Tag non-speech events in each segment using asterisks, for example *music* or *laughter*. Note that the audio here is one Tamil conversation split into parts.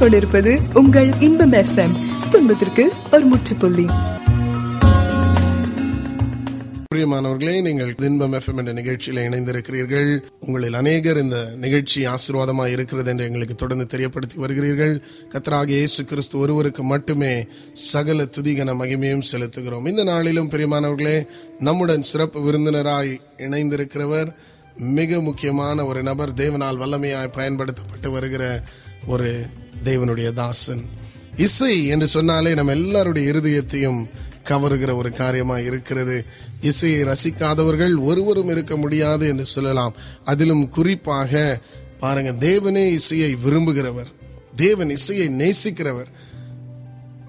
நீங்கள் உங்கள் இன்பம் எஃப்எம் துன்பத்திற்கு ஒரு முற்றுப்புள்ளி. பிரியமானவர்களே நீங்கள் தின்பம் எஃப்எம் என்ற நிகழ்ச்சியில் இணைந்திருக்கிறீர்கள். உங்களில் அநேகர் இந்த நிகழ்ச்சி ஆசீர்வாதமாக இருக்கிறது என்று எங்களுக்கு தொடர்ந்து தெரியப்படுத்தி வருகிறீர்கள். கத்தராக இயேசு கிறிஸ்து ஒருவருக்கு மட்டுமே சகல துதிகன மகிமையும் செலுத்துகிறோம். இந்த நாளிலும் பிரியமானவர்களே நம்முடன் சிறப்பு விருந்தினராய் இணைந்திருக்கிறவர் மிக முக்கியமான ஒரு நபர் தேவனால் வல்லமையாய் பயன்படுத்தப்பட்டு வருகிற ஒரு தேவனுடைய தாசன். இசை என்று சொன்னாலே நம்ம எல்லாருடைய இருதயத்தையும் கவருகிற ஒரு காரியமாக இருக்கிறது. இசையை ரசிக்காதவர்கள் ஒருவரும் இருக்க முடியாது என்று சொல்லலாம். அதிலும் குறிப்பாக பாருங்க தேவனே இசையை விரும்புகிறவர். தேவன் இசையை நேசிக்கிறவர்.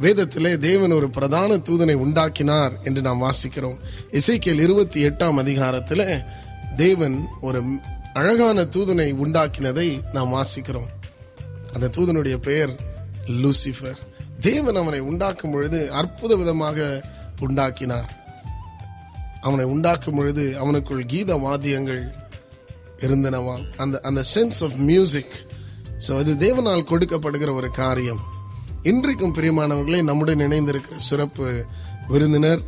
வேதத்திலே தேவன் ஒரு பிரதான தூதனை உண்டாக்கினார் என்று நாம் வாசிக்கிறோம். இசைக்கியல் இருபத்தி எட்டாம் அதிகாரத்தில் தேவன் ஒரு அழகான தூதனை உண்டாக்கினதை நாம் வாசிக்கிறோம். அந்த தூதனுடைய பெயர் லூசிஃபர். தேவன் அவனை உண்டாக்கும் பொழுது அற்புத விதமாக உண்டாக்கினார். அவனை உண்டாக்கும் பொழுது அவனுக்குள் கீத வாத்தியங்கள் இருந்தனவாம் அந்த அந்த சென்ஸ் ஆஃப் மியூசிக் ஸோ அது தேவனால் கொடுக்கப்படுகிற ஒரு காரியம். இன்றைக்கும் பிரியமானவர்களே நம்முடன் இணைந்திருக்கிற சிறப்பு விருந்தினர்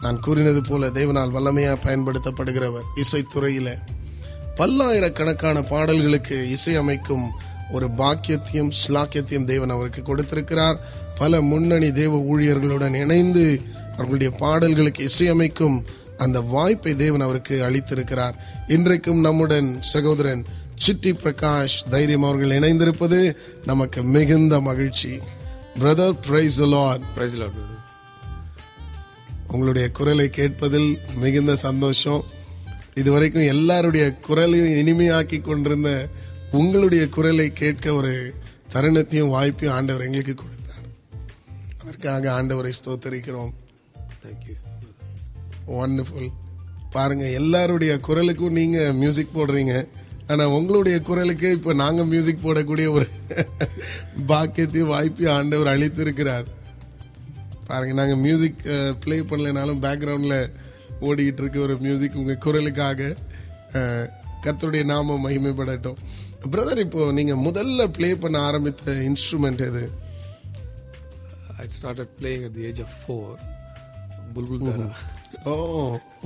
நான் கூறினது போல தேவனால் வல்லமையாக பயன்படுத்தப்படுகிறவர் இசைத்துறையில். பல்லாயிரக்கணக்கான பாடல்களுக்கு இசை அமைக்கும் ஒரு பாக்கியத்தையும் ஸ்லாக்கியத்தையும் தேவன் அவருக்கு கொடுத்திருக்கிறார். பல முன்னணி தேவ ஊழியர்களுடன் இணைந்து அவர்களுடைய பாடல்களுக்கு இசையமைக்கும் அந்த வாய்ப்பை தேவன் அவருக்கு அளித்திருக்கிறார். இன்றைக்கும் நம்முடன் சகோதரன் சிட்டி பிரகாஷ் தைரியம் அவர்கள் இணைந்திருப்பது நமக்கு மிகுந்த மகிழ்ச்சி. Brother praise Lord praise Lord உங்களுடைய குரலை கேட்பதில் மிகுந்த சந்தோஷம். இதுவரைக்கும் எல்லாருடைய குரலையும் இனிமையாக்கி கொண்டிருந்த உங்களுடைய குரலை கேட்க ஒரு தருணத்தையும் வாய்ப்பையும் ஆண்டவர் எங்களுக்கு கொடுத்தார். அதற்காக ஆண்டவரை ஸ்தோத்தரிக்கிறோம். தேங்க்யூ ஒண்டர்ஃபுல் பாருங்க எல்லாருடைய குரலுக்கும் நீங்க மியூசிக் போடுறீங்க. ஆனா உங்களுடைய குரலுக்கு இப்ப நாங்க மியூசிக் போடக்கூடிய ஒரு பாக்கியத்தையும் வாய்ப்பையும் ஆண்டவர் அளித்திருக்கிறார். பாருங்க நாங்க மியூசிக் ப்ளே பண்ணலைனாலும் பேக்ரவுண்ட்ல ஓடிக்கிட்டு இருக்க ஒரு மியூசிக் உங்க குரலுக்காக கர்த்தருடைய நாமம் மகிமைப்படட்டும். பிரதர் இப்போ நீங்க முதல்ல ப்ளே பண்ண ஆரம்பித்த இன்ஸ்ட்ருமெண்ட் எது? I started playing at the age of four bulbul tara oh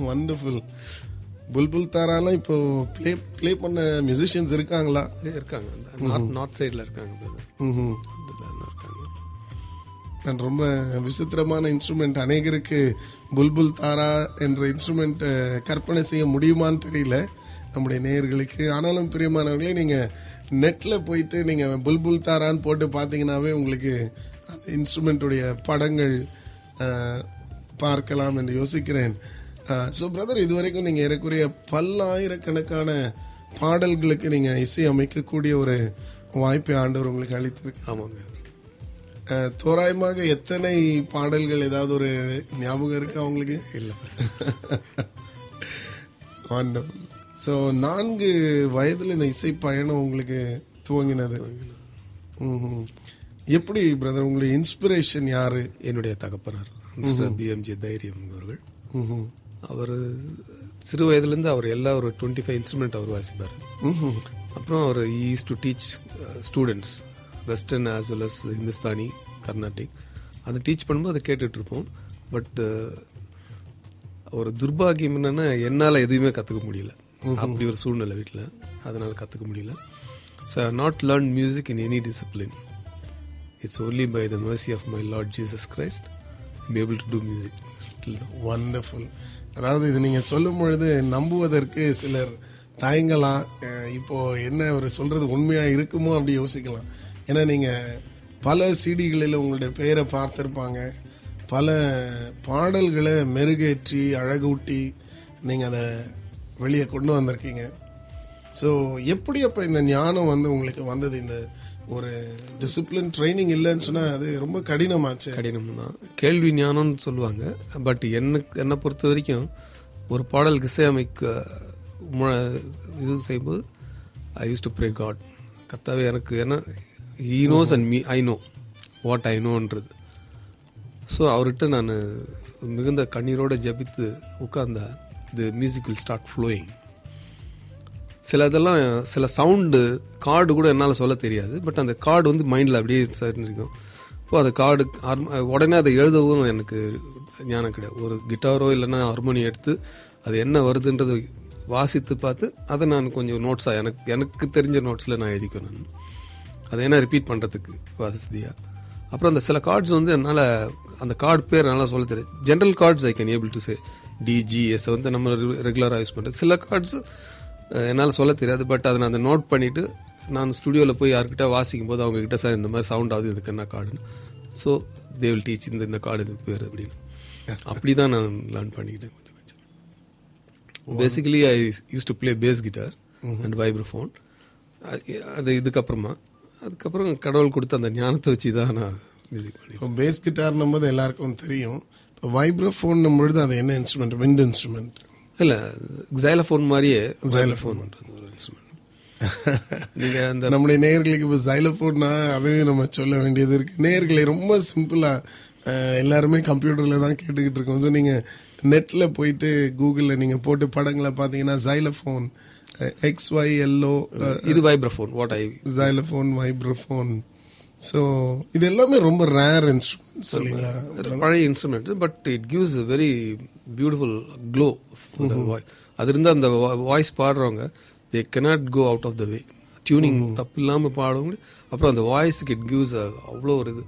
wonderful bulbul தாராலாம் இப்போ ப்ளே ப்ளே பண்ண மியூசிஷியன்ஸ் இருக்காங்களா? இருக்காங்க. நார்த் நார்த் சைடில் இருக்காங்க. அதில் இருக்காங்க. நான் ரொம்ப விசித்திரமான இன்ஸ்ட்ருமெண்ட் அநேகருக்கு புல்புல் தாரா என்ற இன்ஸ்ட்ருமெண்ட் கற்பனை செய்ய முடியுமான்னு தெரியல. நம்முடைய நேயர்களுக்கு ஆனாலும் பிரியமானவர்களே நீங்க நெட்ல போயிட்டு நீங்க புல்புல் தாரான்னு போட்டு பார்த்தீங்கன்னாவே உங்களுக்கு அந்த இன்ஸ்ட்ருமெண்ட்டுடைய படங்கள் பார்க்கலாம் என்று யோசிக்கிறேன். ஸோ பிரதர் இதுவரைக்கும் நீங்க ஏறக்குறைய பல்லாயிரக்கணக்கான பாடல்களுக்கு நீங்க இசை அமைக்கக்கூடிய ஒரு வாய்ப்பை ஆண்டவர் உங்களுக்கு அளித்திருக்கு ஆமாங்க. தோராயமாக எத்தனை பாடல்கள் ஏதாவது ஒரு ஞாபகம் இருக்கா உங்களுக்கு? இல்லை. பிரதர் ஸோ நான்கு வயதுல இந்த இசை பயணம் உங்களுக்கு துவங்கினது. எப்படி பிரதர் உங்களுடைய இன்ஸ்பிரேஷன் யாரு? என்னுடைய தகப்பனார் பிஎம்ஜி தைரியம் அவர்கள். அவர் சிறு வயதுலேருந்து அவர் எல்லா ஒரு டுவெண்ட்டி ஃபைவ் இன்ஸ்ட்ருமெண்ட் அவர் வாசிப்பார். அப்புறம் அவர் is to teach students western as well as Hindustani Carnatic அதை டீச் பண்ணும்போது அதை கேட்டுட்டு இருப்போம் பட் ஒரு துர்பாகியம் என்னன்னா என்னால் எதுவுமே கற்றுக்க முடியல. அப்படி ஒரு சூழ்நிலை வீட்டில் அதனால் கற்றுக்க முடியல. So I not learn music in any discipline it's only by the mercy of my Lord Jesus Christ be able to do music. Till now. Wonderful அதாவது இது நீங்க சொல்லும் பொழுது நம்புவதற்கு சிலர் தயங்கலாம் அஹ் இப்போ என்ன ஒரு சொல்றது உண்மையா இருக்குமோ அப்படி யோசிக்கலாம். ஏன்னா நீங்க பல சிடிகளில் உங்களுடைய பெயரை பார்த்திருப்பாங்க. பல பாடல்களை மெருகேற்றி அழகூட்டி நீங்க அதை வெளியே கொண்டு வந்திருக்கீங்க. ஸோ எப்படி அப்போ இந்த ஞானம் வந்து உங்களுக்கு வந்தது? இந்த ஒரு டிசிப்ளின் ட்ரைனிங் இல்லைன்னு சொன்னால் அது ரொம்ப கடினமாச்சு. கடினம் தான் கேள்வி ஞானம்னு சொல்லுவாங்க. பட் எனக்கு என்னை பொறுத்த வரைக்கும் ஒரு பாடலுக்கு இசையமைக்க இது செய்யும்போது I use to pray God கத்தாவே எனக்கு என்ன he knows and me I know what I நோன்றது so அவர்கிட்ட நான் மிகுந்த கண்ணீரோடு ஜபித்து உட்கார்ந்தேன். The music will start flowing சில இதெல்லாம் சில சவுண்டு கார்டு கூட என்னால் சொல்ல தெரியாது. பட் அந்த கார்டு வந்து மைண்டில் அப்படியே இருக்கும். இப்போ அந்த கார்டு உடனே அதை எழுதவும் எனக்கு ஞானம் கிடையாது. ஒரு கிட்டாரோ இல்லைன்னா ஹார்மோனியம் எடுத்து அது என்ன வருதுன்றதை வாசித்து பார்த்து அதை நான் கொஞ்சம் நோட்ஸாக எனக்கு எனக்கு தெரிஞ்ச நோட்ஸில் நான் எழுதிக்கணும் நான். அதை என்ன ரிப்பீட் பண்ணுறதுக்கு வசதியாக அப்புறம் அந்த சில கார்ட்ஸ் வந்து என்னால் அந்த கார்டு பேர் நல்லா சொல்ல தெரியும் general chords I can able to say D வந்து நம்ம ரெகுலராக யூஸ் பண்ணுறது சில கார்ட்ஸ் என்னால் சொல்ல தெரியாது பட் அதை நான் அதை நோட் பண்ணிவிட்டு நான் ஸ்டுடியோவில் போய் யார்கிட்ட வாசிக்கும் போது அவங்க கிட்ட சார் இந்த மாதிரி சவுண்ட் ஆகுது இதுக்கு என்ன கார்டுன்னு ஸோ தே வில் டீச் இந்த இந்த கார்டு இதுக்கு பேர் அப்படின்னு. *laughs* அப்படி தான் நான் லேர்ன் பண்ணிக்கிட்டேன் கொஞ்சம் கொஞ்சம். Basically I use to play bass guitar and vibraphone அது இதுக்கப்புறமா அதுக்கப்புறம் கடவுள் கொடுத்த அந்த ஞானத்தை வச்சு தான் நான் மியூசிக் பண்ணி இப்போ பேஸ் கிட்டார்னும் போது எல்லாருக்கும் தெரியும். வைப்ரோஃபோன் பொழுது அது என்ன இன்ஸ்ட்ருமெண்ட் விண்ட் இன்ஸ்ட்ருமெண்ட் இல்லை ஜைலஃபோன் மாதிரியே ஜைலஃபோன்ன்றது ஒரு இன்ஸ்ட்ருமெண்ட் நீங்க அந்த நம்முடைய நேயர்களுக்கு இப்போ ஜைலோஃபோன்னா அதுவே நம்ம சொல்ல வேண்டியது இருக்கு. நேயர்களை ரொம்ப சிம்பிளா அஹ், எல்லாருமே கம்ப்யூட்டர்ல தான் கேட்டுக்கிட்டு இருக்கோம். ஸோ நீங்க நெட்ல போயிட்டு கூகுள்ல நீங்க போட்டு படங்களை பார்த்தீங்கன்னா xylophone X Y L O இது vibraphone what I xylophone vibraphone so இது எல்லாமே ரொம்ப ரேர் இன்ஸ்ட்ருமெண்ட்ஸ் இல்லைங்களா? பழைய instrument but it gives very beautiful glow voice அது இருந்தால் அந்த voice பாடுறவங்க they cannot go out of the way tuning தப்பு இல்லாமல் பாடவும். அப்புறம் அந்த வாய்ஸுக்கு இட் கிவ்ஸ் அவ்வளோ ஒரு இது.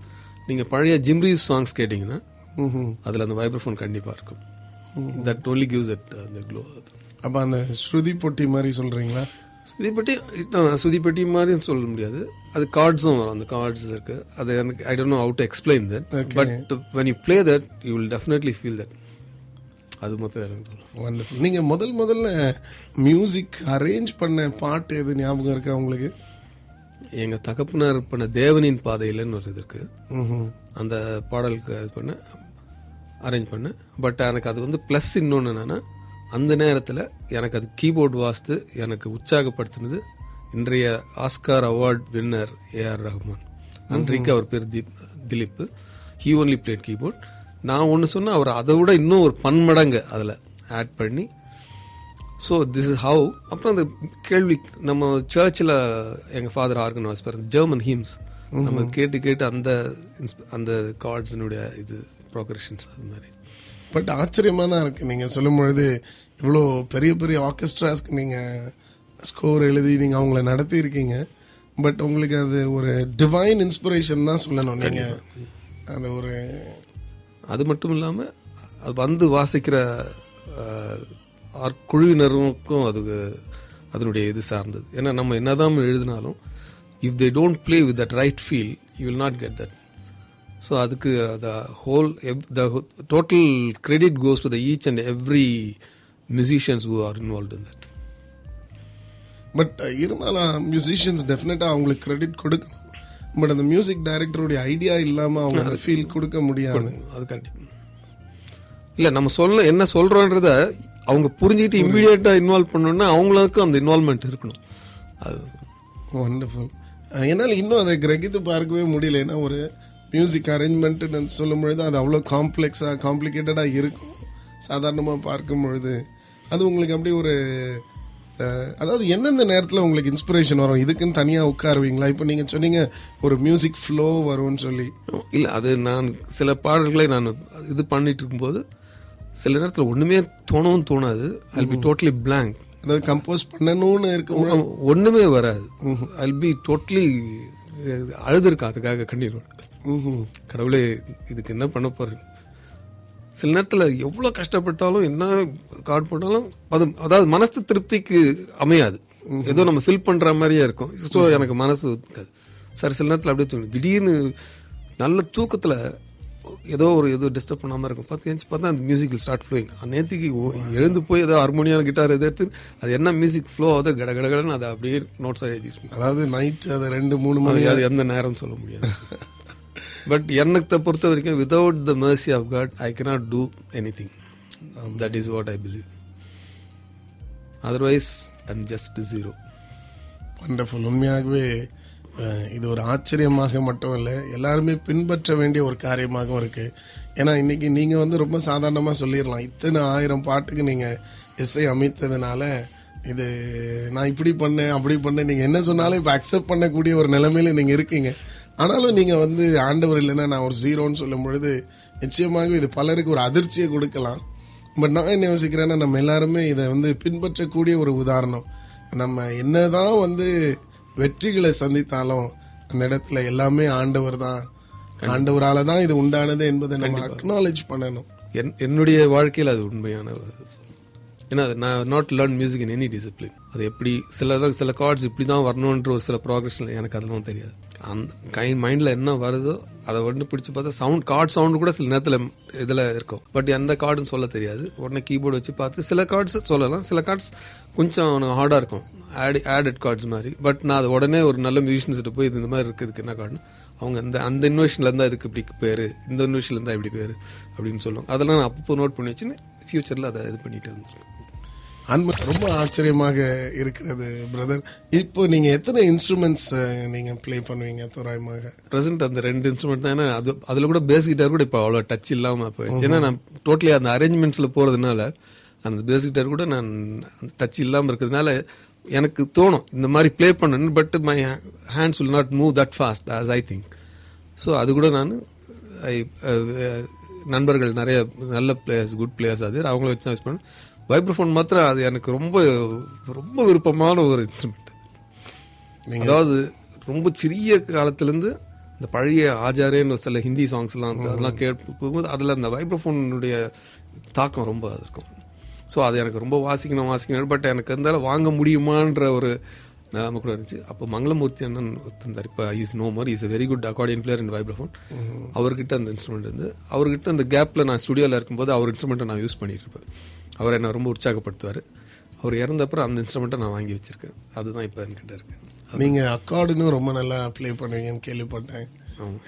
நீங்கள் பழைய ஜிம்ரி சாங்ஸ் கேட்டிங்கன்னா ம்ஹும். அதில் அந்த வைப்ரோஃபோன் கண்டிப்பாக இருக்கும். தட் only gives it அந்த க்ளோ அப்ப அந்த ஸ்ருதி பொட்டி மாதிரி சொல்றீங்களா? சுதிப்பட்டி சுதிப்பட்டி மாதிரி சொல்ல முடியாது. அது கார்ட்ஸும் வரும் அந்த கார்ட்ஸ் இருக்கு. அது எனக்கு I don't know how to explain that but when you play that you will definitely feel that அது மாத்திரம் எனக்கு வண்டர்ஃபுல் நீங்க முதல் முதல்ல மியூசிக் அரேஞ்ச் பண்ண பாட்டு எது ஞாபகம் இருக்கா உங்களுக்கு? எங்க தகப்பனார் பண்ண தேவனின் பாதையிலன்னு ஒரு இது இருக்கு. ம்ஹும். அந்த பாடலுக்கு இது பண்ண அரேஞ்ச் பண்ணேன் பட் எனக்கு அது வந்து ப்ளஸ் இன்னொன்று என்னன்னா அந்த நேரத்தில் எனக்கு அது கீபோர்டு வாசித்து எனக்கு உற்சாகப்படுத்தினது இன்றைய Oscar award winner A R Rahman அன்றைக்கு அவர் பேர் Deep Dilip. He only played keyboard நான் ஒன்று சொன்னேன் அவர் அதை விட இன்னும் ஒரு பன்மடங்கு அதில் ஆட் பண்ணி ஸோ திஸ் இஸ் ஹவு அப்புறம் அந்த கேள்வி நம்ம சர்ச்சில் எங்கள் ஃபாதர் ஆர்கன் வாசிப்பார் ஜெர்மன் ஹீம்ஸ் நம்ம கேட்டு கேட்டு அந்த அந்த கார்ட்ஸினுடைய இது ப்ரோக்ரஷன்ஸ் அது மாதிரி. பட் ஆச்சரியமா தான் இருக்கு. நீங்க சொல்லும் பொழுது இவ்வளோ பெரிய பெரிய ஆர்கெஸ்ட்ராஸ்க்கு நீங்க ஸ்கோர் எழுதி நீங்க அவங்கள நடத்தி இருக்கீங்க பட் உங்களுக்கு அது ஒரு டிவைன் இன்ஸ்பிரேஷன் தான் சொல்லணும். நீங்க அது ஒரு அது மட்டும் இல்லாமல் அது வந்து வாசிக்கிற குழுவினருக்கும் அது அதனுடைய இது சார்ந்தது. ஏன்னா நம்ம என்னதான் எழுதினாலும் if they don't play with that right feel you will not get that so அதுக்கு the whole the total credit goes to the each and every musicians who are involve in that but இருந்தாலும் மியூசிஷியன்ஸ் டெஃபினட்டா அவங்களுக்கு கிரெடிட் கொடுக்கணும். பட் அந்த மியூசிக் டைரக்டருடைய ஐடியா இல்லாம அவங்க அந்த ஃபீல் கொடுக்க முடியாது. அது கண்டிப்பா. இல்ல நம்ம சொல்ல என்ன சொல்றோன்றத அவங்க புரிஞ்சுக்கிட்டு இம்மிடியேட்டா இன்வால்வ் பண்ணணும்னா அவங்களுக்கும் அந்த இன்வால்மெண்ட் இருக்கணும். அது வண்டர்ஃபுல் என்னால் இன்னும் அதை கிரகித்து பார்க்கவே முடியல. ஏன்னா ஒரு மியூசிக் அரேஞ்ச்மெண்ட்னு சொல்லும் பொழுது அது அவ்வளோ காம்ப்ளெக்ஸாக காம்ப்ளிகேட்டடாக இருக்கும். சாதாரணமாக பார்க்கும் பொழுது அது உங்களுக்கு அப்படி ஒரு அதாவது எந்தெந்த நேரத்தில் உங்களுக்கு இன்ஸ்பிரேஷன் வரும்? இதுக்குன்னு தனியாக உட்காருவீங்களா? இப்போ நீங்கள் சொன்னீங்க ஒரு மியூசிக் ஃப்ளோ வரும்னு சொல்லி. இல்ல அது நான் சில பாடல்களை நான் இது பண்ணிட்டு இருக்கும்போது சில நேரத்துல ஒண்ணுமே தோணவும் தோணாது. I be totally blank. அதாவது கம்போஸ் பண்ணணும்னு இருக்கும் ஒண்ணுமே வராது. ஐ பி டோட்டலி அழுதுருக்கேன் அதுக்காக கண்ணீர் ம்ஹும். கடவுளே இதுக்கு என்ன பண்ண போறேன் சில நேரத்துல எவ்வளவு கஷ்டப்பட்டாலும் என்ன கார்டு போட்டாலும் அது அதாவது மனசு திருப்திக்கு அமையாது. ஏதோ நம்ம ஃபில் பண்ற மாதிரியே இருக்கும். ஸோ எனக்கு மனசு ஒத்துக்காது. சார் சில நேரத்துல அப்படியே தோணும். திடீர்னு நல்ல தூக்கத்துல ஏதோ ஒரு ஏதோ டிஸ்டர்ப் பண்ணாம இருக்கும். பார்த்து ஏஞ்சி பார்த்தா அந்த மியூசிக் ஸ்டார்ட் ஃப்ளோயிங் நேற்றுக்கு எழுந்து போய் ஏதோ ஹார்மோனியான கிட்டார் எதை எடுத்து அது என்ன மியூசிக் ஃப்ளோ ஆகுதோ கட கட கடன்னு அதை அப்படியே நோட்ஸாக எழுதி அதாவது நைட் அது ரெண்டு மூணு மணி அது எந்த நேரம் சொல்ல முடியாது. *laughs* பட் என்னத்தை பொறுத்த வரைக்கும் without the mercy of God I cannot do anything that is what I believe otherwise I'm just zero wonderful உண்மையாகவே இது ஒரு ஆச்சரியமாக மட்டும் இல்லை எல்லாருமே பின்பற்ற வேண்டிய ஒரு காரியமாகவும் இருக்கு. ஏன்னா இன்னைக்கு நீங்க வந்து ரொம்ப சாதாரணமாக சொல்லிடலாம். இத்தனை ஆயிரம் பாட்டுக்கு நீங்க இசை அமைத்ததுனால இது நான் இப்படி பண்ணேன் அப்படி பண்ணேன் நீங்க என்ன சொன்னாலும் இப்போ அக்செப்ட் பண்ணக்கூடிய ஒரு நிலைமையில நீங்க இருக்கீங்க. ஆனாலும் நீங்க வந்து ஆண்டவர் இல்லைன்னா நான் ஒரு ஜீரோன்னு சொல்லும் பொழுது நிச்சயமாக இது பலருக்கு ஒரு அதிர்ச்சியை கொடுக்கலாம். பட் நான் என்ன யோசிக்கிறேன்னா நம்ம எல்லாருமே இதை வந்து பின்பற்றக்கூடிய ஒரு உதாரணம். நம்ம என்னதான் வந்து வெற்றிகளை சந்தித்தாலும் அந்த இடத்துல எல்லாமே ஆண்டவர் தான். ஆண்டவரால தான் இது உண்டானது என்பதை நம்ம அக்னாலேஜ் பண்ணணும். என் என்னுடைய வாழ்க்கையில் அது உண்மையான. ஏன்னா நான் not learn music in any discipline அது எப்படி சில சில கார்ட்ஸ் இப்படி தான் வரணுன்ற ஒரு சில ப்ராக்ரஷன் எனக்கு அதெல்லாம் தெரியாது. அந்த கைண்ட் மைண்டில் என்ன வருதோ அதை வந்து பிடிச்சி பார்த்தா சவுண்ட் கார்ட் சவுண்டு கூட சில நேரத்தில் இதில் இருக்கும். பட் எந்த கார்டுன்னு சொல்ல தெரியாது. உடனே கீபோர்டு வச்சு பார்த்து சில கார்ட்ஸ் சொல்லலாம். சில கார்ட்ஸ் கொஞ்சம் ஹார்டாக இருக்கும். ஆட் ஆடட் கார்ட்ஸ் மாதிரி. பட் நான் அது உடனே ஒரு நல்ல மியூசிஷியன்ஸ்கிட்ட போய் இது இந்த மாதிரி இருக்குது என்ன கார்டுன்னு அவங்க அந்த அந்த இன்வெஷன்ல இருந்தால் இதுக்கு இப்படி பேர் இந்த இன்வெஷன்ல இருந்தால் இப்படி பேர் அப்படின்னு சொல்லுவாங்க. அதெல்லாம் நான் அப்பப்போ நோட் பண்ணி வச்சுன்னு ஃபியூச்சரில் அதை இது பண்ணிட்டு வந்துருக்கேன் அன்பு ரொம்ப ஆச்சரியமாக இருக்கிறது பிரதர் இப்போ நீங்க எத்தனை இன்ஸ்ட்ருமெண்ட்ஸ் நீங்க ப்ளே பண்ணுவீங்க தோராயமாக? ப்ரெசென்ட் அந்த ரெண்டு இன்ஸ்ட்ருமெண்ட் தான். ஏன்னா அது அதில் கூட பேஸ் கிட்டார் கூட இப்போ அவ்வளோ டச் இல்லாமல் போயிடுச்சு. ஏன்னா நான் டோட்டலி அந்த அரேஞ்ச்மெண்ட்ஸில் போகிறதுனால அந்த பேஸ் கிட்டார் கூட நான் டச் இல்லாமல் இருக்கிறதுனால எனக்கு தோணும் இந்த மாதிரி ப்ளே பண்ணணும் but my hands will not move that fast as I think so அது கூட நான் ஐ நண்பர்கள் நிறைய நல்ல பிளேயர்ஸ் குட் பிளேயர்ஸ் அது அவங்கள வச்சு யூஸ் பண்ணேன் வைப்ரோஃபோன் மாத்திரம் அது எனக்கு ரொம்ப ரொம்ப விருப்பமான ஒரு இன்ஸ்ட்ருமெண்ட் அதாவது ரொம்ப சிறிய காலத்திலேருந்து இந்த பழைய ஆச்சாரேன்னு ஒரு சில ஹிந்தி சாங்ஸ்லாம் அதெல்லாம் கேட்கும்போது அதில் அந்த வைப்ரோஃபோனுடைய தாக்கம் ரொம்ப இருக்கும் ஸோ அது எனக்கு ரொம்ப வாசிக்கணும் வாசிக்கணும். பட் எனக்கு இருந்தாலும் வாங்க முடியுமான்ற ஒரு நிலைமை கூட இருந்துச்சு. அப்போ மங்களமூர்த்தி அண்ணன் இருந்தார். இப்போ is no more is a very good accordion player in vibraphone அவர்கிட்ட அந்த இன்ஸ்ட்ருமெண்ட் இருந்து அவர்கிட்ட அந்த கேப்பில் நான் ஸ்டுடியோவில் இருக்கும்போது அவர் இன்ஸ்ட்ருமெண்ட்டை நான் யூஸ் பண்ணிட்டு இருப்பேன். அவர் என்னை ரொம்ப உற்சாகப்படுத்துவார். அவர் இறந்த அப்புறம் அந்த இன்ஸ்ட்ருமெண்ட்டை நான் வாங்கி வச்சிருக்கேன். அதுதான் இப்போ என்கிட்ட இருக்கு. நீங்க அக்கார்டுன்னு ரொம்ப நல்லா ப்ளே பண்ணுவீங்கன்னு கேள்விப்பட்டேன். ஆமாம்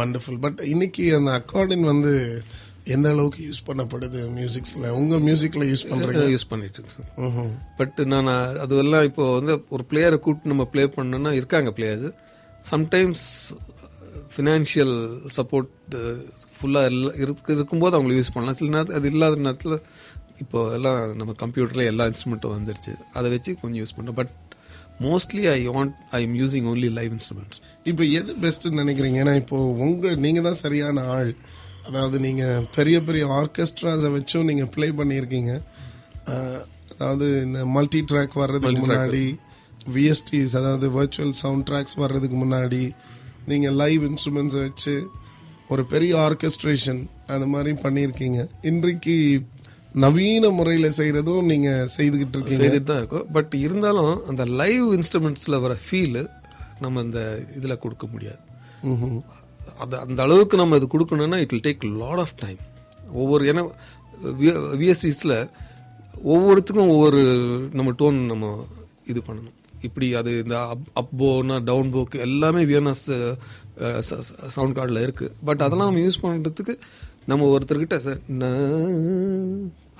வண்டர்ஃபுல் பட் இன்னைக்கு அந்த அக்கார்டின் வந்து எந்த அளவுக்கு யூஸ் பண்ணப்படுது மியூசிக்ஸ்ல உங்க மியூசிக்ல யூஸ் பண்றீங்க? யூஸ் பண்ணிட்டு இருக்கேன். பட் நான் அதுவெல்லாம் இப்போ வந்து ஒரு பிளேயரை கூப்பிட்டு நம்ம ப்ளே பண்ணோம்னா இருக்காங்க பிளேயர்ஸ் சம்டைம்ஸ் ஃபினான்ஷியல் சப்போர்ட் ஃபுல்லாக இருக்கு இருக்கும்போது அவங்களை யூஸ் பண்ணலாம். சில நேரத்தில் அது இல்லாத நேரத்தில் இப்போ எல்லாம் நம்ம கம்ப்யூட்டரில் எல்லா இன்ஸ்ட்ருமெண்ட்டும் வந்துருச்சு. அதை வச்சு கொஞ்சம் யூஸ் பண்ணுறோம் but mostly I want I am using only live instruments இப்போ எது பெஸ்ட்னு நினைக்கிறீங்க? ஏன்னா இப்போ உங்க நீங்க தான் சரியான ஆள். அதாவது நீங்க பெரிய பெரிய ஆர்கெஸ்ட்ராஸை வச்சும் நீங்க ப்ளே பண்ணியிருக்கீங்க. அதாவது இந்த மல்டி ட்ராக் வர்றதுக்கு முன்னாடி விஎஸ்டிஸ் அதாவது வர்ச்சுவல் சவுண்ட் ட்ராக்ஸ் வர்றதுக்கு முன்னாடி நீங்க லைவ் இன்ஸ்ட்ருமெண்ட்ஸை வச்சு ஒரு பெரிய ஆர்கெஸ்ட்ரேஷன் அது மாதிரி பண்ணியிருக்கீங்க. இன்றைக்கு நவீன முறையில செய்யறதும் நீங்க செய்துகிட்டு இருக்கீங்க. செய்துட்டு தான் இருக்கும். பட் இருந்தாலும் அந்த லைவ் இன்ஸ்ட்ருமெண்ட்ஸில் வர ஃபீல் நம்ம இந்த இதில் கொடுக்க முடியாது. அது அந்த அளவுக்கு நம்ம இது கொடுக்கணும்னா it will take lot of time ஒவ்வொரு ஏன்னா விஎஸ்சிஸில் ஒவ்வொருத்துக்கும் ஒவ்வொரு நம்ம டோன் நம்ம இது பண்ணணும். இப்படி அது இந்த அப் அப் போனா டவுன் போக்கு எல்லாமே வியர்னஸ் சவுண்ட் கார்டில் இருக்குது பட் அதெல்லாம் நம்ம யூஸ் பண்ணுறதுக்கு நம்ம ஒருத்தர்கிட்ட சார்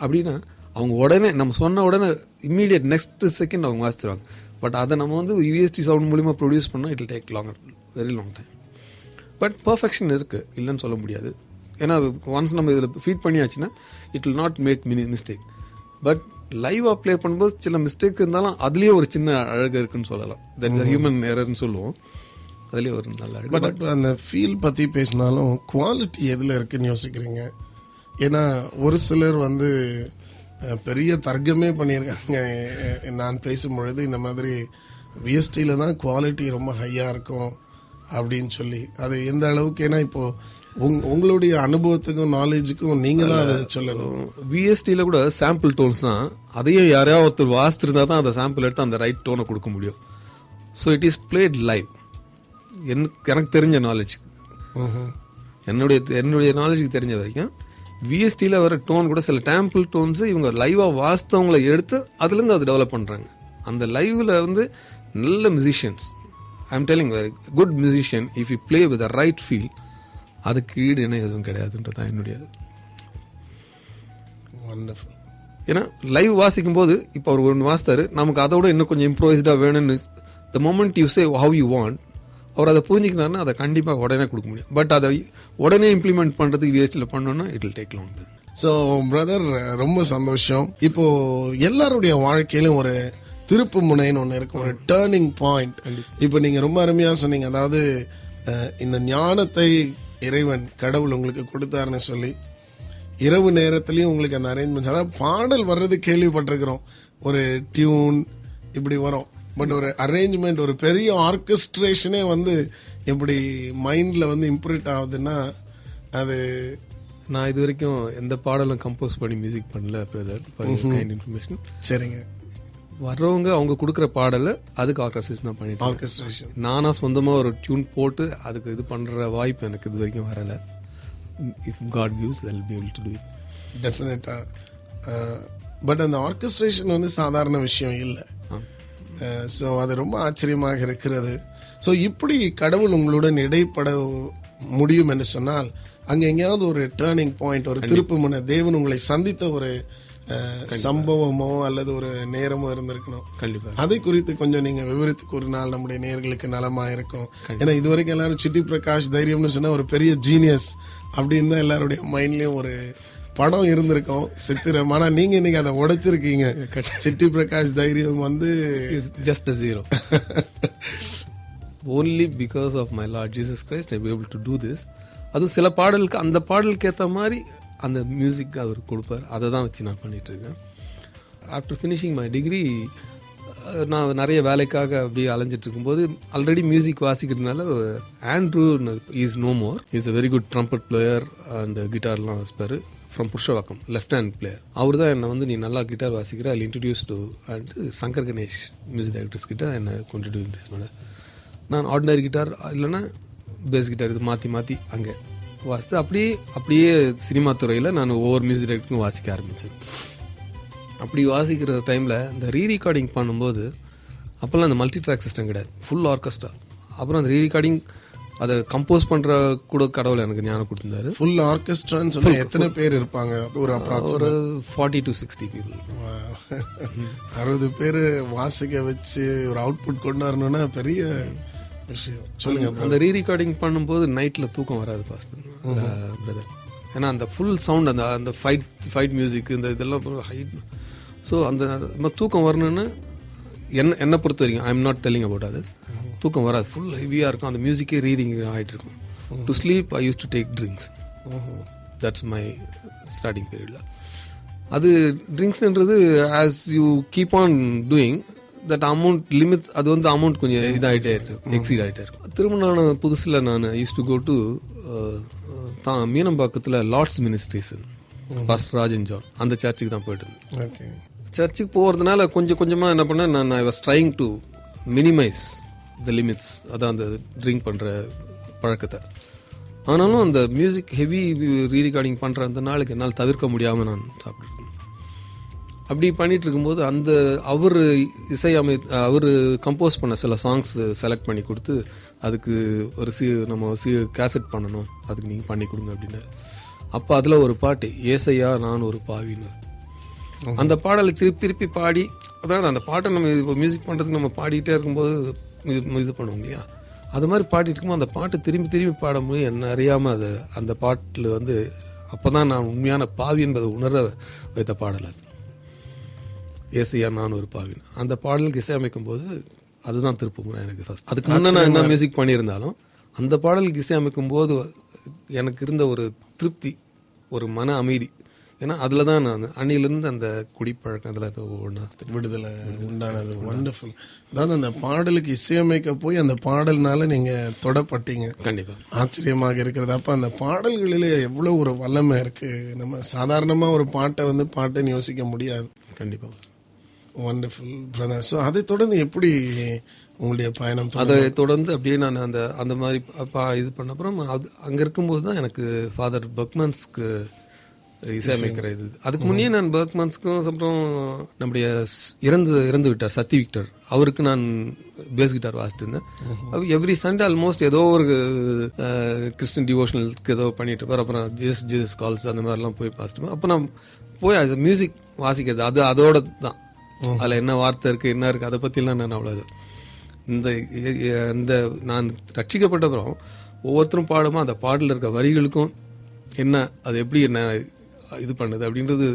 அப்படின்னா அவங்க உடனே நம்ம சொன்ன உடனே இம்மீடியட் நெக்ஸ்ட் செகண்ட் அவங்க வாசித்துருவாங்க பட் அதை நம்ம வந்து யூஎஸ்டி சவுண்ட் மூலிமா ப்ரொடியூஸ் பண்ணால் it take long very long time but perfection இருக்கு. இல்லைன்னு சொல்ல முடியாது. ஏன்னா ஒன்ஸ் நம்ம இதில் ஃபீட் பண்ணியாச்சுன்னா it will not make mini mistake but லைவாக ப்ளே பண்ணும்போது சில மிஸ்டேக் இருந்தாலும் அதுலேயே ஒரு சின்ன அழகு இருக்குன்னு சொல்லலாம். தட்ஸ் ஹியூமன் எரர்னு சொல்லுவோம். அதுலேயே ஒரு நல்ல அழகு. பட் அந்த ஃபீல் பத்தி பேசினாலும் குவாலிட்டி எதுல இருக்குன்னு யோசிக்கிறீங்க? ஏன்னா ஒரு சிலர் வந்து பெரிய தர்க்கமே பண்ணியிருக்காங்க. நான் பேசும் பொழுது இந்த மாதிரி விஎஸ்டியில் தான் குவாலிட்டி ரொம்ப ஹையா இருக்கும். அப்படின்னு சொல்லி. அது எந்த அளவுக்கு ஏன்னா இப்போ உங்- உங்களுடைய அனுபவத்துக்கும் நாலேஜுக்கும் நீங்க தான் அதை சொல்லணும். விஎஸ்டியில் கூட சாம்பிள் டோன்ஸ் தான். அதையும் யாரையாவது ஒருத்தர் வாசித்திருந்தா தான் அந்த சாம்பிள் எடுத்து அந்த ரைட் டோனை கொடுக்க முடியும். So it is played live எனக்கு எனக்கு தெரிஞ்ச நாலேஜ் என்னுடைய என்னுடைய நாலேஜுக்கு தெரிஞ்ச வரைக்கும் விஎஸ்டியில் வர டோன் கூட சில டேம்பிள் டோன்ஸ் இவங்க லைவாக வாஸ்தவங்களை எடுத்து அதுலேருந்து அதை டெவலப் பண்ணுறாங்க அந்த லைவில் வந்து நல்ல musicians I am telling good musician if you play with right feel அதுக்கு ஈடு இணை எதுவும் கிடையாதுன்றது தான் என்னுடைய வண்டர்ஃபுல் ஏன்னா லைவ் வாசிக்கும் போது இப்போ அவர் ஒன்று வாசித்தாரு நமக்கு அதோட இன்னும் கொஞ்சம் இம்ப்ரோவைஸ்டாக வேணும்னு the moment you say how you want அவர் அதை புரிஞ்சுக்கிறாருன்னா அதை கண்டிப்பாக உடனே கொடுக்க முடியும். பட் அதை உடனே இம்ப்ளிமெண்ட் பண்ணுறதுக்கு விஎஸ்டியில் பண்ணோன்னா it will take long so brother ரொம்ப சந்தோஷம். இப்போ எல்லாருடைய வாழ்க்கையிலும் ஒரு திருப்பு முனைன்னு ஒன்று இருக்கும் ஒரு டேர்னிங் பாயிண்ட் இப்போ நீங்க ரொம்ப அருமையா சொன்னீங்க. அதாவது இந்த ஞானத்தை இறைவன் கடவுள் உங்களுக்கு கொடுத்தாருன்னு சொல்லி இரவு நேரத்துலயும் உங்களுக்கு அந்த அரேஞ்ச்மெண்ட்ஸ் அதாவது பாடல் வர்றது கேள்விப்பட்டிருக்கிறோம். ஒரு டியூன் இப்படி வரும். பட் ஒரு அரேஞ்ச்மெண்ட் ஒரு பெரிய ஆர்கெஸ்ட்ரேஷனே வந்து எப்படி மைண்ட்ல வந்து இம்ப்ரூட் ஆகுதுன்னா அது நான் இது வரைக்கும் எந்த பாடலும் கம்போஸ் பண்ணி மியூசிக் பண்ணல பிரதர் இன்ஃபர்மேஷன் சரிங்க. வர்றவங்க அவங்க கொடுக்குற பாடலை அதுக்கு ஆர்கஸ்ட்ரேஷன் தான் பண்ணிட்டு. ஆர்கெஸ்ட்ரேஷன் நானா சொந்தமா ஒரு டியூன் போட்டு அதுக்கு இது பண்ற வாய்ப்பு எனக்கு இது வரைக்கும் வரல. இஃப் காட் கிவ்ஸ் தல் பி டு டு இட் டெஃபினட்டா பட் அந்த ஆர்கெஸ்ட்ரேஷன் வந்து சாதாரண விஷயம் இல்லை. ஸோ அது ரொம்ப ஆச்சரியமாக இருக்கிறது. ஸோ இப்படி கடவுள் உங்களுடன் இடைப்பட முடியும் என்று சொன்னால் அங்க எங்கேயாவது ஒரு டேர்னிங் பாயிண்ட் ஒரு திருப்பு முனை தேவன் உங்களை சந்தித்த ஒரு சம்பவமோ அல்லது ஒரு நேரமோ இருந்திருக்கணும். கண்டிப்பா. அதை குறித்து கொஞ்சம் நீங்க விவரித்து கூறினால் நம்முடைய நேர்களுக்கு நலமா இருக்கும். ஏன்னா இதுவரைக்கும் எல்லாரும் சிட்டி பிரகாஷ் தைரியம்னு சொன்னா ஒரு பெரிய ஜீனியஸ் அப்படின்னு தான் எல்லாருடைய மைண்ட்லயும் ஒரு படம் இருந்திருக்கும். சித்திரம். ஆனா நீங்க இன்னைக்கு அதை உடைச்சிருக்கீங்க. சிட்டி பிரகாஷ் தைரியம் வந்து just zero only because of my Lord Jesus Christ I able to do this அதுவும் சில பாடலுக்கு அந்த பாடலுக்கு ஏற்ற மாதிரி அந்த மியூசிக் அவர் கொடுப்பார். அதை தான் வச்சு நான் பண்ணிகிட்ருக்கேன் ஆஃப்டர் ஃபினிஷிங் மை டிகிரி நான் நிறைய வேலைக்காக அப்படியே அலைஞ்சிட்டு இருக்கும்போது already music வாசிக்கிறதுனால Andrew is no more is a very good trumpet player and கிட்டார்லாம் வாசிப்பார். From Purasawalkam left hand player அவர் தான் என்னை வந்து நீ நல்லா கிட்டார் வாசிக்கிற I introduce to and Shankar Ganesh music directors கிட்ட என்னை கொண்டு இன்ட்ரடியூஸ் பண்ண நான் ஆர்டினரி கிட்டார் இல்லைன்னா பேஸ் கிட்டார் இது மாற்றி மாற்றி அங்கே. வாசித்து அப்படியே அப்படியே சினிமா துறையில் நான் ஒவ்வொரு மியூசிக் டைரக்டருக்கும் வாசிக்க ஆரம்பித்தேன் அப்படி வாசிக்கிற டைமில் இந்த ரீ ரெக்கார்டிங் பண்ணும்போது அப்போல்லாம் அந்த மல்டி ட்ராக் சிஸ்டம் கிடையாது. ஃபுல் ஆர்கெஸ்ட்ரா அப்புறம் அந்த ரீ ரெக்கார்டிங் அதை கம்போஸ் பண்ணுற கூட கடவுள் எனக்கு ஞானம் கொடுத்துருந்தாரு. ஃபுல் ஆர்கெஸ்ட்ரான்னு சொன்னா எத்தனை பேர் இருப்பாங்க? ஒரு ஒரு ஃபார்ட்டி டு சிக்ஸ்டி பீப்புள் அறுபது பேர் வாசிக்க வச்சு ஒரு அவுட்புட் கொண்டு வரணும்னா பெரிய விஷயம். சொல்லுங்க அந்த ரீ ரெக்கார்டிங் பண்ணும்போது நைட்டில் தூக்கம் வராது பாஸ் பிரதர் ஏன்னா அந்த ஃபுல் சவுண்ட் அந்த அந்த ஃபைட் ஃபைட் மியூசிக் இந்த இதெல்லாம் ஹை ஸோ அந்த நம்ம தூக்கம் வரணும்னு என்ன என்னை பொறுத்த வரைக்கும் I am not telling about அது தூக்கம் வராது. ஃபுல் ஹெவியாக இருக்கும். அந்த மியூசிக்கே ரீடிங் ஆகிட்டு இருக்கும். To sleep I use to take drinks that's my starting பீரியடில் அது ட்ரிங்க்ஸ்ன்றது as you keep on doing that amount limit அது வந்து அமௌண்ட் கொஞ்சம் இதாகிட்டே இருக்கு. எக்ஸீட் ஆகிட்டே இருக்கும் திரும்ப நான் புதுசில் நான் யூஸ் டு கோ டு தான் மீனம்பாக்கத்தில் Lord's ministries pastor Rajan John அந்த சர்ச்சுக்கு தான் போயிட்டு இருந்தேன். ஓகே. சர்ச்சுக்கு போகிறதுனால கொஞ்சம் கொஞ்சமாக என்ன பண்ணேன் நான் I was trying to minimize the limits அதான் அந்த ட்ரிங்க் பண்ணுற பழக்கத்தை. ஆனாலும் அந்த மியூசிக் ஹெவி ரீ ரெக்கார்டிங் பண்ணுற அந்த நாளுக்கு என்னால் தவிர்க்க முடியாமல் நான் சாப்பிட்டுருக்கேன் அப்படி பண்ணிட்டு இருக்கும்போது அந்த அவர் இசையமை அவர் கம்போஸ் பண்ண சில சாங்ஸ் செலக்ட் பண்ணி கொடுத்து அதுக்கு ஒரு சி நம்ம சி கேசட் பண்ணணும். அதுக்கு நீங்கள் பண்ணி கொடுங்க அப்படின்னாரு அப்போ அதில் ஒரு பாட்டு ஏசையா நான் ஒரு பாவின்னு. அந்த பாடலை திருப்பி திருப்பி பாடி அதாவது அந்த பாட்டை நம்ம இப்போ மியூசிக் பண்ணுறதுக்கு நம்ம பாடிட்டே இருக்கும்போது இது- இது பண்ணுவோம் இல்லையா? அது மாதிரி பாடிட்டு இருக்கும்போது அந்த பாட்டு திரும்பி திரும்பி பாடும்போது என்ன அறியாமல் அது அந்த பாட்டில் வந்து அப்போ தான் நான் உண்மையான பாவி என்பதை உணர வைத்த பாடல் அது. ஏசையா நான் ஒரு பாவின் அந்த பாடலுக்கு இசையமைக்கும் போது அதுதான் திருப்பமுறை எனக்கு ஃபர்ஸ்ட் அதுக்கு முன்னே நான் என்ன மியூசிக் பண்ணியிருந்தாலும் அந்த பாடலுக்கு இசையமைக்கும் போது எனக்கு இருந்த ஒரு திருப்தி ஒரு மன அமைதி. ஏன்னா அதில் தான் நான் அன்னிலிருந்து அந்த குடிப்பழக்கம் அதில் ஒவ்வொன்றா விடுதலை உண்டானது. வண்டர்ஃபுல் அதாவது அந்த பாடலுக்கு இசையமைக்க போய் அந்த பாடல்னால நீங்க தொடப்பட்டீங்க. கண்டிப்பாக ஆச்சரியமாக இருக்கிறது. அப்ப அந்த பாடல்களிலே எவ்வளவு ஒரு வல்லமை இருக்கு. நம்ம சாதாரணமா ஒரு பாட்டை வந்து பாட்டுன்னு யோசிக்க முடியாது. கண்டிப்பாக வண்டர்ஃபுல் பிரதர் ஸோ அதை தொடர்ந்து எப்படி உங்களுடைய பயணம்? அதை தொடர்ந்து அப்படியே நான் அந்த அந்த மாதிரி இது பண்ண அப்புறம் அது அங்கே இருக்கும்போது தான் எனக்கு ஃபாதர் பர்க்மன்ஸ்க்கு இசையமைக்கிற இது. அதுக்கு முன்னே நான் பர்க்மன்ஸ்க்கும் அப்புறம் நம்முடைய இறந்து இறந்து விட்டார் சத்தி விக்டர். அவருக்கு நான் பேஸ் கிட்டார் வாசித்திருந்தேன். எவ்ரி சண்டே ஆல்மோஸ்ட் ஏதோ ஒரு கிறிஸ்டின் டிவோஷனலுக்கு ஏதோ பண்ணிட்டு இருப்பார். அப்புறம் ஜேஸ் ஜேஸ் கால்ஸ் அந்த மாதிரிலாம் போய் வாசிட்டு அப்போ நான் போய் அது மியூசிக் வாசிக்கிறது அது அதோட தான் அதில் என்ன வார்த்தை இருக்கு என்ன இருக்கு அதை பற்றிலாம் நான் அவ்வளோ இந்த இந்த நான் ரட்சிக்கப்பட்ட அப்புறம் ஒவ்வொருத்தரும் பாடுமோ அந்த பாடலில் இருக்க வரிகளுக்கும் என்ன அது எப்படி என்ன இது பண்ணுது அப்படின்றது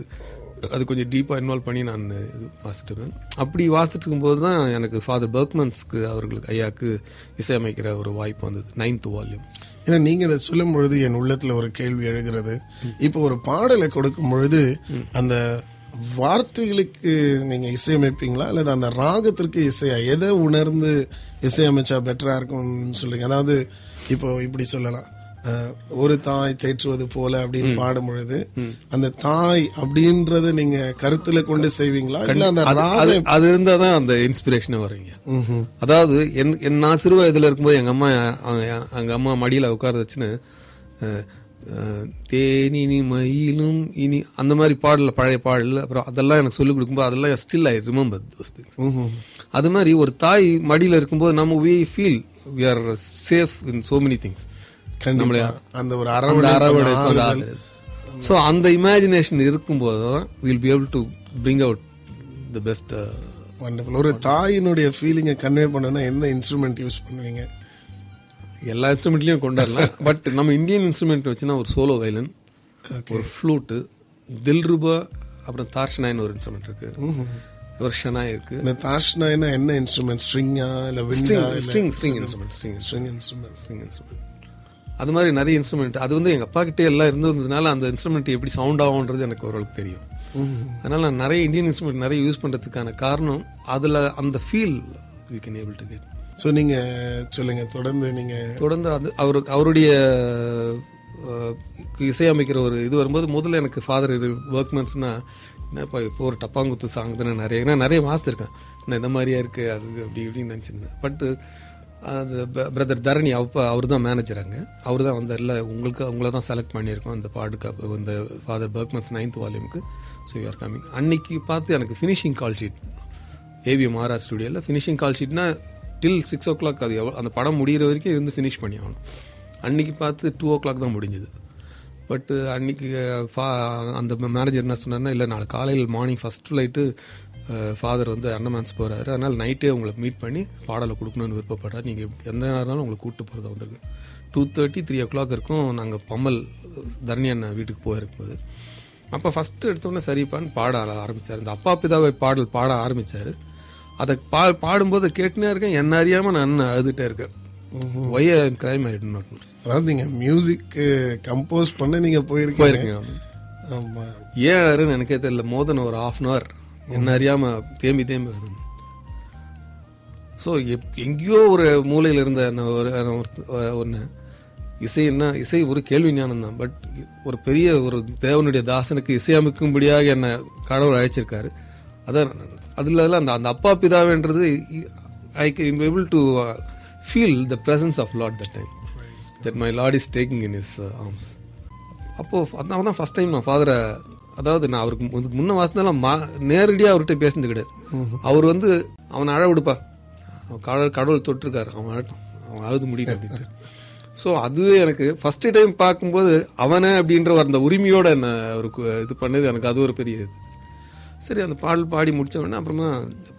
அது கொஞ்சம் டீப்பாக இன்வால்வ் பண்ணி நான் இது வாசிட்டு இருந்தேன். அப்படி வாசிச்சுட்டு இருக்கும்போது தான் எனக்கு ஃபாதர் பர்க்மன்ஸ்க்கு அவர்களுக்கு ஐயாக்கு இசையமைக்கிற ஒரு வாய்ப்பு வந்தது நைன்த் வால்யூம் ஏன்னா நீங்க இதை சொல்லும் பொழுது என் உள்ளத்துல ஒரு கேள்வி எழுகிறது. இப்போ ஒரு பாடலை கொடுக்கும் பொழுது அந்த வார்த்தைகளுக்கு நீங்க இசையமைப்பீங்களா? அல்லது அந்த ராகத்திற்கு இசையா? எதை உணர்ந்து இசையமைச்சா பெட்டரா இருக்கும்னு சொல்லுங்க. அதாவது இப்போ இப்படி சொல்லலாம். ஒரு தாய் தேற்றுவது போல அப்படின்னு பாடும் பொழுது அந்த தாய் அப்படின்றத நீங்க கருத்துல கொண்டு செய்வீங்களா? இல்ல அந்த அது- இருந்தா தான் அந்த இன்ஸ்பிரேஷனே வருங்க அதாவது என் நான் சிறு வயதுல இருக்கும்போது எங்க அம்மா எங்க அம்மா மடியில உட்கார வச்சுன்னு தேனினி மயிலும் இனி அந்த மாதிரி பாடல பழைய பாடல் அப்புறம் அதெல்லாம் எனக்கு சொல்லிக் கொடுக்கும்போது அதெல்லாம் still I remember those things. அது மாதிரி ஒரு தாய் மடியில இருக்கும்போது நம்ம we feel we are safe in so many things கண்டிப்பா. அந்த ஒரு அரவணை ஸோ அந்த இமேஜினேஷன் இருக்கும்போது தான் will be able to bring out the best wonderful ஒரு தாயினுடைய ஃபீலிங்கை கன்வே பண்ணனா எந்த இன்ஸ்ட்ருமெண்ட் யூஸ் பண்ணுவீங்க? எல்லா இன்ஸ்ட்ருமெண்ட்லயும் கொண்டாடலாம். *laughs* பட் நம்ம இந்தியன் இன்ஸ்ட்ருமெண்ட் வச்சுன்னா ஒரு சோலோ வயலின் ஒரு ஃப்ளூட்டு தில்ருபா அப்புறம் தார்ஷனாயின்னு ஒரு இன்ஸ்ட்ருமெண்ட் இருக்கு. ஒரு ஷனாய் இருக்கு. இந்த தாஷ்னாய்னா என்ன இன்ஸ்ட்ருமெண்ட் ஸ்ட்ரிங்கா இல்ல string string instrument string string instrument string instrument அது மாதிரி நிறைய இன்ஸ்ட்ருமெண்ட் அது வந்து எங்க அப்பா கிட்டே எல்லாம் இருந்ததுனால அந்த இன்ஸ்ட்ருமெண்ட் எப்படி சவுண்ட் ஆகும்ன்றது எனக்கு ஓரளவுக்கு தெரியும். அதனால நான் நிறைய இந்தியன் இன்ஸ்ட்ருமெண்ட் நிறைய யூஸ் பண்றதுக்கான காரணம் அதுல அந்த feel we can able to get so நீங்க சொல்லுங்க. தொடர்ந்து நீங்க தொடர்ந்து அது அவரு அவருடைய இசையமைக்கிற ஒரு இது வரும்போது முதல்ல எனக்கு ஃபாதர் ஒர்க்மென்ஸ்னா என்னப்பா இப்போ ஒரு டப்பாங்குத்து சாங் தானே நிறைய ஏன்னா நிறைய வாசித்திருக்கேன். நான் இந்த மாதிரியா இருக்கு? அது அப்படி இப்படின்னு நினச்சிருந்தேன். பட் அது பிரதர் தரணி அப்போ அவர் தான் மேனேஜராங்க அவர் தான் வந்து எல்லாம் உங்களுக்கு உங்களை தான் செலக்ட் பண்ணியிருக்கோம் அந்த பாடுக்கு அந்த இந்த father Berchmans ninth வால்யூமுக்கு so you are coming coming அன்னைக்கு பார்த்து எனக்கு finishing call sheet AVM R R ஸ்டுடியோவில் ஃபினிஷிங் கால் ஷீட்னா டில் சிக்ஸ் ஓ கிளாக் அது எவ்வளோ அந்த படம் முடிகிற வரைக்கும் இருந்து ஃபினிஷ் பண்ணி ஆகணும் அன்றைக்கி பார்த்து டூ ஓ கிளாக் தான் முடிஞ்சுது. பட்டு uh, அன்னைக்கு uh, ஃபா அந்த மேனேஜர் என்ன சொன்னார்னா இல்லை நாளை காலையில் மார்னிங் ஃபஸ்ட் ஃப்ளைட்டு ஃபாதர் வந்து அண்ணமான்ஸ் போகிறாரு அதனால் நைட்டே உங்களை மீட் பண்ணி பாடலை கொடுக்கணும்னு விருப்பப்படுறாரு. நீங்கள் எந்த நேரம் உங்களை கூப்பிட்டு போகிறதா வந்திருக்கு two thirty three o'clock இருக்கும். நாங்கள் பம்மல் தரணி அண்ணன் வீட்டுக்கு போயிருக்கும்போது. அப்போ ஃபஸ்ட்டு எடுத்தோன்னே சரிப்பான்னு பாட ஆரம்பித்தார் ஆரம்பிச்சார். இந்த அப்பா பிதாவை பாடல் பாட ஆரம்பித்தார் அதை பா பாடும்போது கேட்டுனே இருக்கேன் என்ன அறியாம நான் அழுதுட்டே இருக்கேன். ஒய்ய கிரைம் ஆயிடும் அதாவது நீங்க மியூசிக் கம்போஸ் பண்ண நீங்க போயிருக்கீங்க. போயிருக்கேன் ஆமா. ஏன் எனக்கே தெரியல மோர் தென் ஒரு ஹாஃப் அன் ஹவர் என்ன அறியாம தேம்பி தேம்பி அழுது. ஸோ எங்கேயோ ஒரு மூலையில் இருந்த ஒரு இசை என்ன இசை ஒரு கேள்வி ஞானம் தான். பட் ஒரு பெரிய ஒரு தேவனுடைய தாசனுக்கு இசையமைக்கும்படியாக என்ன கடவுள் அழைச்சிருக்காரு. அதான் அதுல எல்லாம் அந்த அந்த அப்பா பிதாவேன்றது I can able to feel the presence of Lord that time that my Lord is taking in is arms அப்போ அதான் தான் ஃபர்ஸ்ட் டைம் நான் ஃபாதரை அதாவது நான் அவருக்கு முது- முன்ன வாசனால நேரடியாக அவர்கிட்ட பேசினது கிடையாது. அவர் வந்து அவனை அழ விடுப்பா. அவன் கடவுள் கடவுள் தொட்டிருக்காரு. அவன் அழட்டும் அவன் அழுது முடியும் அப்படின்ட்டு. *laughs* ஸோ அதுவே எனக்கு ஃபர்ஸ்ட் டைம் பார்க்கும்போது அவனே அப்படின்ற ஒரு அந்த உரிமையோட என்ன அவருக்கு இது பண்ணது எனக்கு அது ஒரு பெரிய இது. சரி அந்த பாடல் பாடி முடிச்ச உடனே அப்புறமா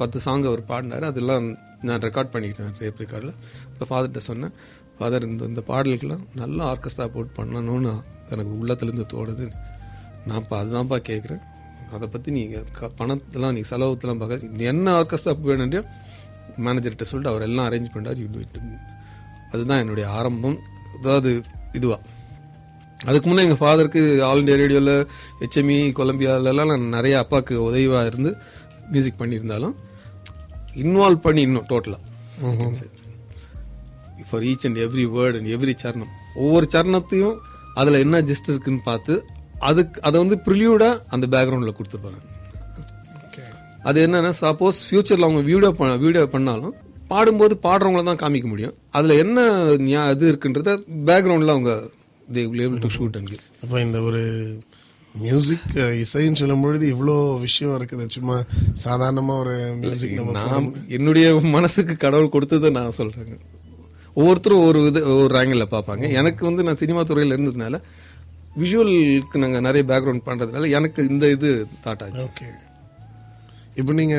பத்து சாங் அவர் பாடினார். அதெல்லாம் நான் ரெக்கார்ட் பண்ணிக்கிட்டேன் ரேப் ரெக்கார்டில் அப்புறம் ஃபாதர்கிட்ட சொன்னேன் ஃபாதர் இந்த இந்த பாடலுக்கெல்லாம் நல்லா ஆர்கெஸ்ட்ரா போட்டு பண்ணணும்னு எனக்கு உள்ளத்துலேருந்து தோணுது. நான் இப்போ அதுதான்ப்பா கேட்குறேன் அதை பற்றி நீங்கள் க பணத்தெல்லாம் நீங்கள் செலவுத்தெல்லாம் பார்க்க நீ என்ன ஆர்கெஸ்ட்ரா வேணுன்றியோ மேனேஜர்கிட்ட சொல்லிட்டு அவர் எல்லாம் அரேஞ்ச் பண்ணார் அதுதான் என்னுடைய ஆரம்பம். அதாவது இதுவாக அதுக்கு முன்னே எங்கள் ஃபாதருக்கு ஆல் இண்டியா ரேடியோவில் ஹெச்எம்இ கொலம்பியாலலாம் நான் நிறைய அப்பாவுக்கு உதவியாக இருந்து மியூசிக் பண்ணியிருந்தாலும் இன்வால்வ் பண்ணி இன்னும் டோட்டலாக for each and every word and every சரணம். ஒவ்வொரு சரணத்தையும் அதில் என்ன ஜஸ்ட் இருக்குன்னு பார்த்து அதுக்கு அதை வந்து ப்ரிலியூடாக அந்த பேக்ரவுண்டில் கொடுத்துருப்பாங்க அது என்னன்னா சப்போஸ் ஃபியூச்சரில் அவங்க வீடியோ வீடியோ பண்ணாலும் பாடும்போது பாடுறவங்கள தான் காமிக்க முடியும். அதில் என்ன இது இருக்குன்றத பேக்ரவுண்டில் அவங்க தே டு ஷூட் அண்ட் அப்போ இந்த ஒரு மியூசிக் இசைன்னு சொல்லும் பொழுது இவ்வளோ விஷயம் இருக்குது. சும்மா சாதாரணமா ஒரு மியூசிக் நான் என்னுடைய மனசுக்கு கடவுள் கொடுத்ததை நான் சொல்றேங்க. ஒவ்வொருத்தரும் ஒரு இது ஒரு ஆங்கிளில் பார்ப்பாங்க. எனக்கு வந்து நான் சினிமா துறையில் இருந்ததுனால விஷுவலுக்கு நாங்கள் நிறைய பேக்ரவுண்ட் பண்றதுனால எனக்கு இந்த இது தாட் ஆச்சு. ஓகே இப்போ நீங்க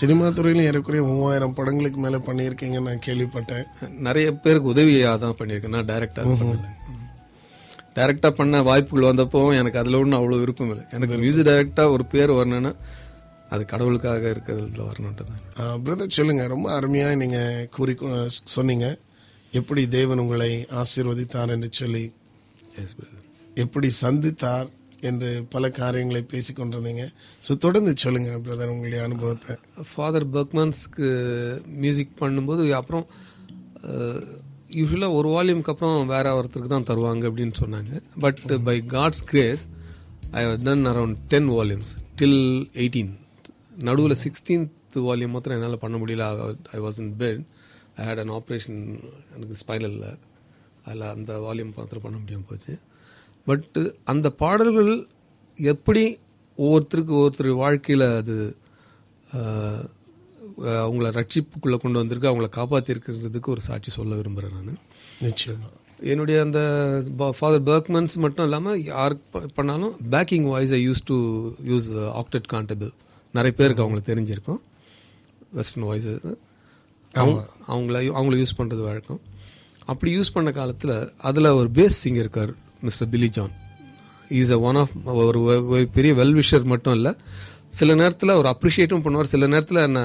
சினிமா துறையில ஏறக்குறைய மூவாயிரம் படங்களுக்கு மேல பண்ணியிருக்கீங்கன்னு நான் கேள்விப்பட்டேன். நிறைய பேருக்கு உதவியாக தான் பண்ணியிருக்கேன். நான் டைரக்டாக பண்ணல. டைரக்டா பண்ண வாய்ப்புகள் வந்தப்போ எனக்கு அதுல ஒன்றும் அவ்வளோ விருப்பம் இல்லை. எனக்கு மியூசிக் டைரக்டா ஒரு பேர் வரணும்னா அது கடவுளுக்காக இருக்கிறதுல வரணுன்ட்டு தான். பிரதர் சொல்லுங்க. ரொம்ப அருமையா நீங்க கூறி சொன்னீங்க. எப்படி தேவன் உங்களை ஆசீர்வதித்தார் என்று சொல்லி எப்படி சந்தித்தார் என்று பல காரியங்களை பேசிக் கொண்டிருந்தீங்க. ஸோ தொடர்ந்து சொல்லுங்க பிரதர் உங்களுடைய அனுபவத்தை. ஃபாதர் பர்க்மன்ஸ்க்கு மியூசிக் பண்ணும்போது அப்புறம் யூஸ்வலாக ஒரு வால்யூம்க்கு அப்புறம் வேற ஒருத்தருக்கு தான் தருவாங்க அப்படின்னு சொன்னாங்க. But by God's grace I done around ten volumes till eighteen நடுவில் சிக்ஸ்டீன்த் வால்யூம் மாத்திரம் என்னால் பண்ண முடியல. I was in bed I had an operation எனக்கு ஸ்பைனலில் அதில் அந்த வால்யூம் மாத்திரம் பண்ண முடியாமல் போச்சு. பட்டு அந்த பாடல்கள் எப்படி ஒவ்வொருத்தருக்கு ஒவ்வொருத்தர் வாழ்க்கையில் அது அவங்கள ரட்சிப்புக்குள்ளே கொண்டு வந்திருக்கு அவங்கள காப்பாற்றிருக்கிறதுக்கு ஒரு சாட்சி சொல்ல விரும்புகிறேன் நான். நிச்சயமா. என்னுடைய அந்த ஃபாதர் பர்க்மன்ஸ் மட்டும் இல்லாமல் யார் பண்ணாலும் backing voice I use to use acted கான்டபிள் நிறைய பேருக்கு அவங்களுக்கு தெரிஞ்சிருக்கும். வெஸ்டர்ன் வாய்ஸஸ் அவங்க அவங்கள அவங்கள யூஸ் பண்ணுறது வழக்கம். அப்படி யூஸ் பண்ண காலத்தில் அதில் ஒரு பேஸ் சிங்கர் இருக்கார் mister Billy John is a one of ஒரு ஒரு பெரிய வெல்விஷர் மட்டும் இல்லை சில நேரத்தில் அவர் அப்ரிஷியேட்டும் பண்ணுவார். சில நேரத்தில் என்ன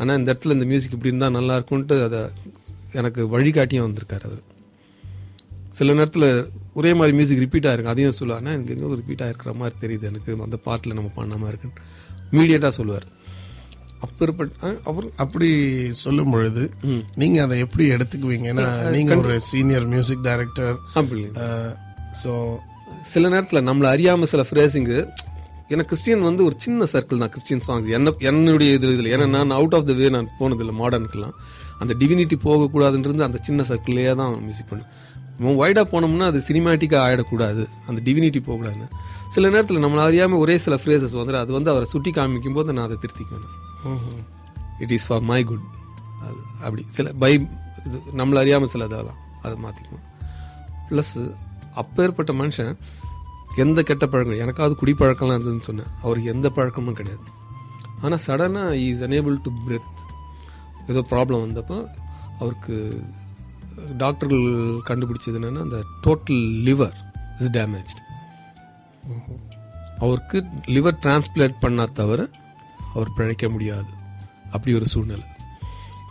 ஆனால் இந்த இடத்துல இந்த மியூசிக் இப்படி இருந்தால் நல்லா இருக்கும்ன்ட்டு அதை எனக்கு வழிகாட்டியும் வந்திருக்காரு அவர். சில நேரத்தில் ஒரே மாதிரி மியூசிக் ரிப்பீட் ஆயிருக்கு. அதையும் சொல்லுவார் ஆனால் எனக்கு எங்கோ ரிப்பீட் ஆயிருக்கிற மாதிரி தெரியுது. எனக்கு அந்த பாட்டில் நம்ம பண்ண மாதிரி இருக்குன்னு. இமீடியட்டாக சொல்லுவார். அப்பேற்பட்ட அவர் அப்படி சொல்லும் பொழுது நீங்க அதை எப்படி எடுத்துக்குவீங்க? ஏன்னா நீங்க ஒரு சீனியர் மியூசிக் டைரக்டர் ஸோ சில நேரத்தில் நம்மளை அறியாமல் சில ஃப்ரேசிங்கு எனக்கு கிறிஸ்டியன் வந்து ஒரு சின்ன சர்க்கிள் தான் கிறிஸ்டியன் சாங்ஸ் என்ன என்னுடைய இது இதில். ஏன்னா நான் அவுட் ஆஃப் த வே நான் போனதில்லை மாடர்னுக்குலாம் அந்த டிவினிட்டி போகக்கூடாதுன்றது அந்த சின்ன சர்க்கிள்லேயே தான் மியூசிக் பண்ணும் வைடாக போனோம்னா அது சினிமேட்டிக்காக ஆகிடக்கூடாது அந்த டிவினிட்டி போகக்கூடாதுன்னு. சில நேரத்தில் நம்மளை அறியாமல் ஒரே சில ஃப்ரேசஸ் வந்து அது வந்து அவரை சுட்டி காமிக்கும் போது நான் அதை திருத்திக்குவேன் it is for my good அது அப்படி. சில பை இது நம்மளை அறியாமல் சில இதெல்லாம் அதை மாற்றிக்குவோம் ப்ளஸ் அப்பேற்பட்ட மனுஷன் எந்த கெட்ட பழக்கம் எனக்காவது குடிப்பழக்கம்லாம் இருந்ததுன்னு சொன்னேன். அவருக்கு எந்த பழக்கமும் கிடையாது. ஆனால் சடனாக இஸ் அனேபிள் டு பிரெத் ஏதோ ப்ராப்ளம் வந்தப்போ அவருக்கு டாக்டர்கள் கண்டுபிடிச்சது என்னென்னா அந்த டோட்டல் லிவர் இஸ் டேமேஜ்டு அவருக்கு லிவர் டிரான்ஸ்பிளான்ட் பண்ணா தவிர அவர் பிழைக்க முடியாது. அப்படி ஒரு சூழ்நிலை.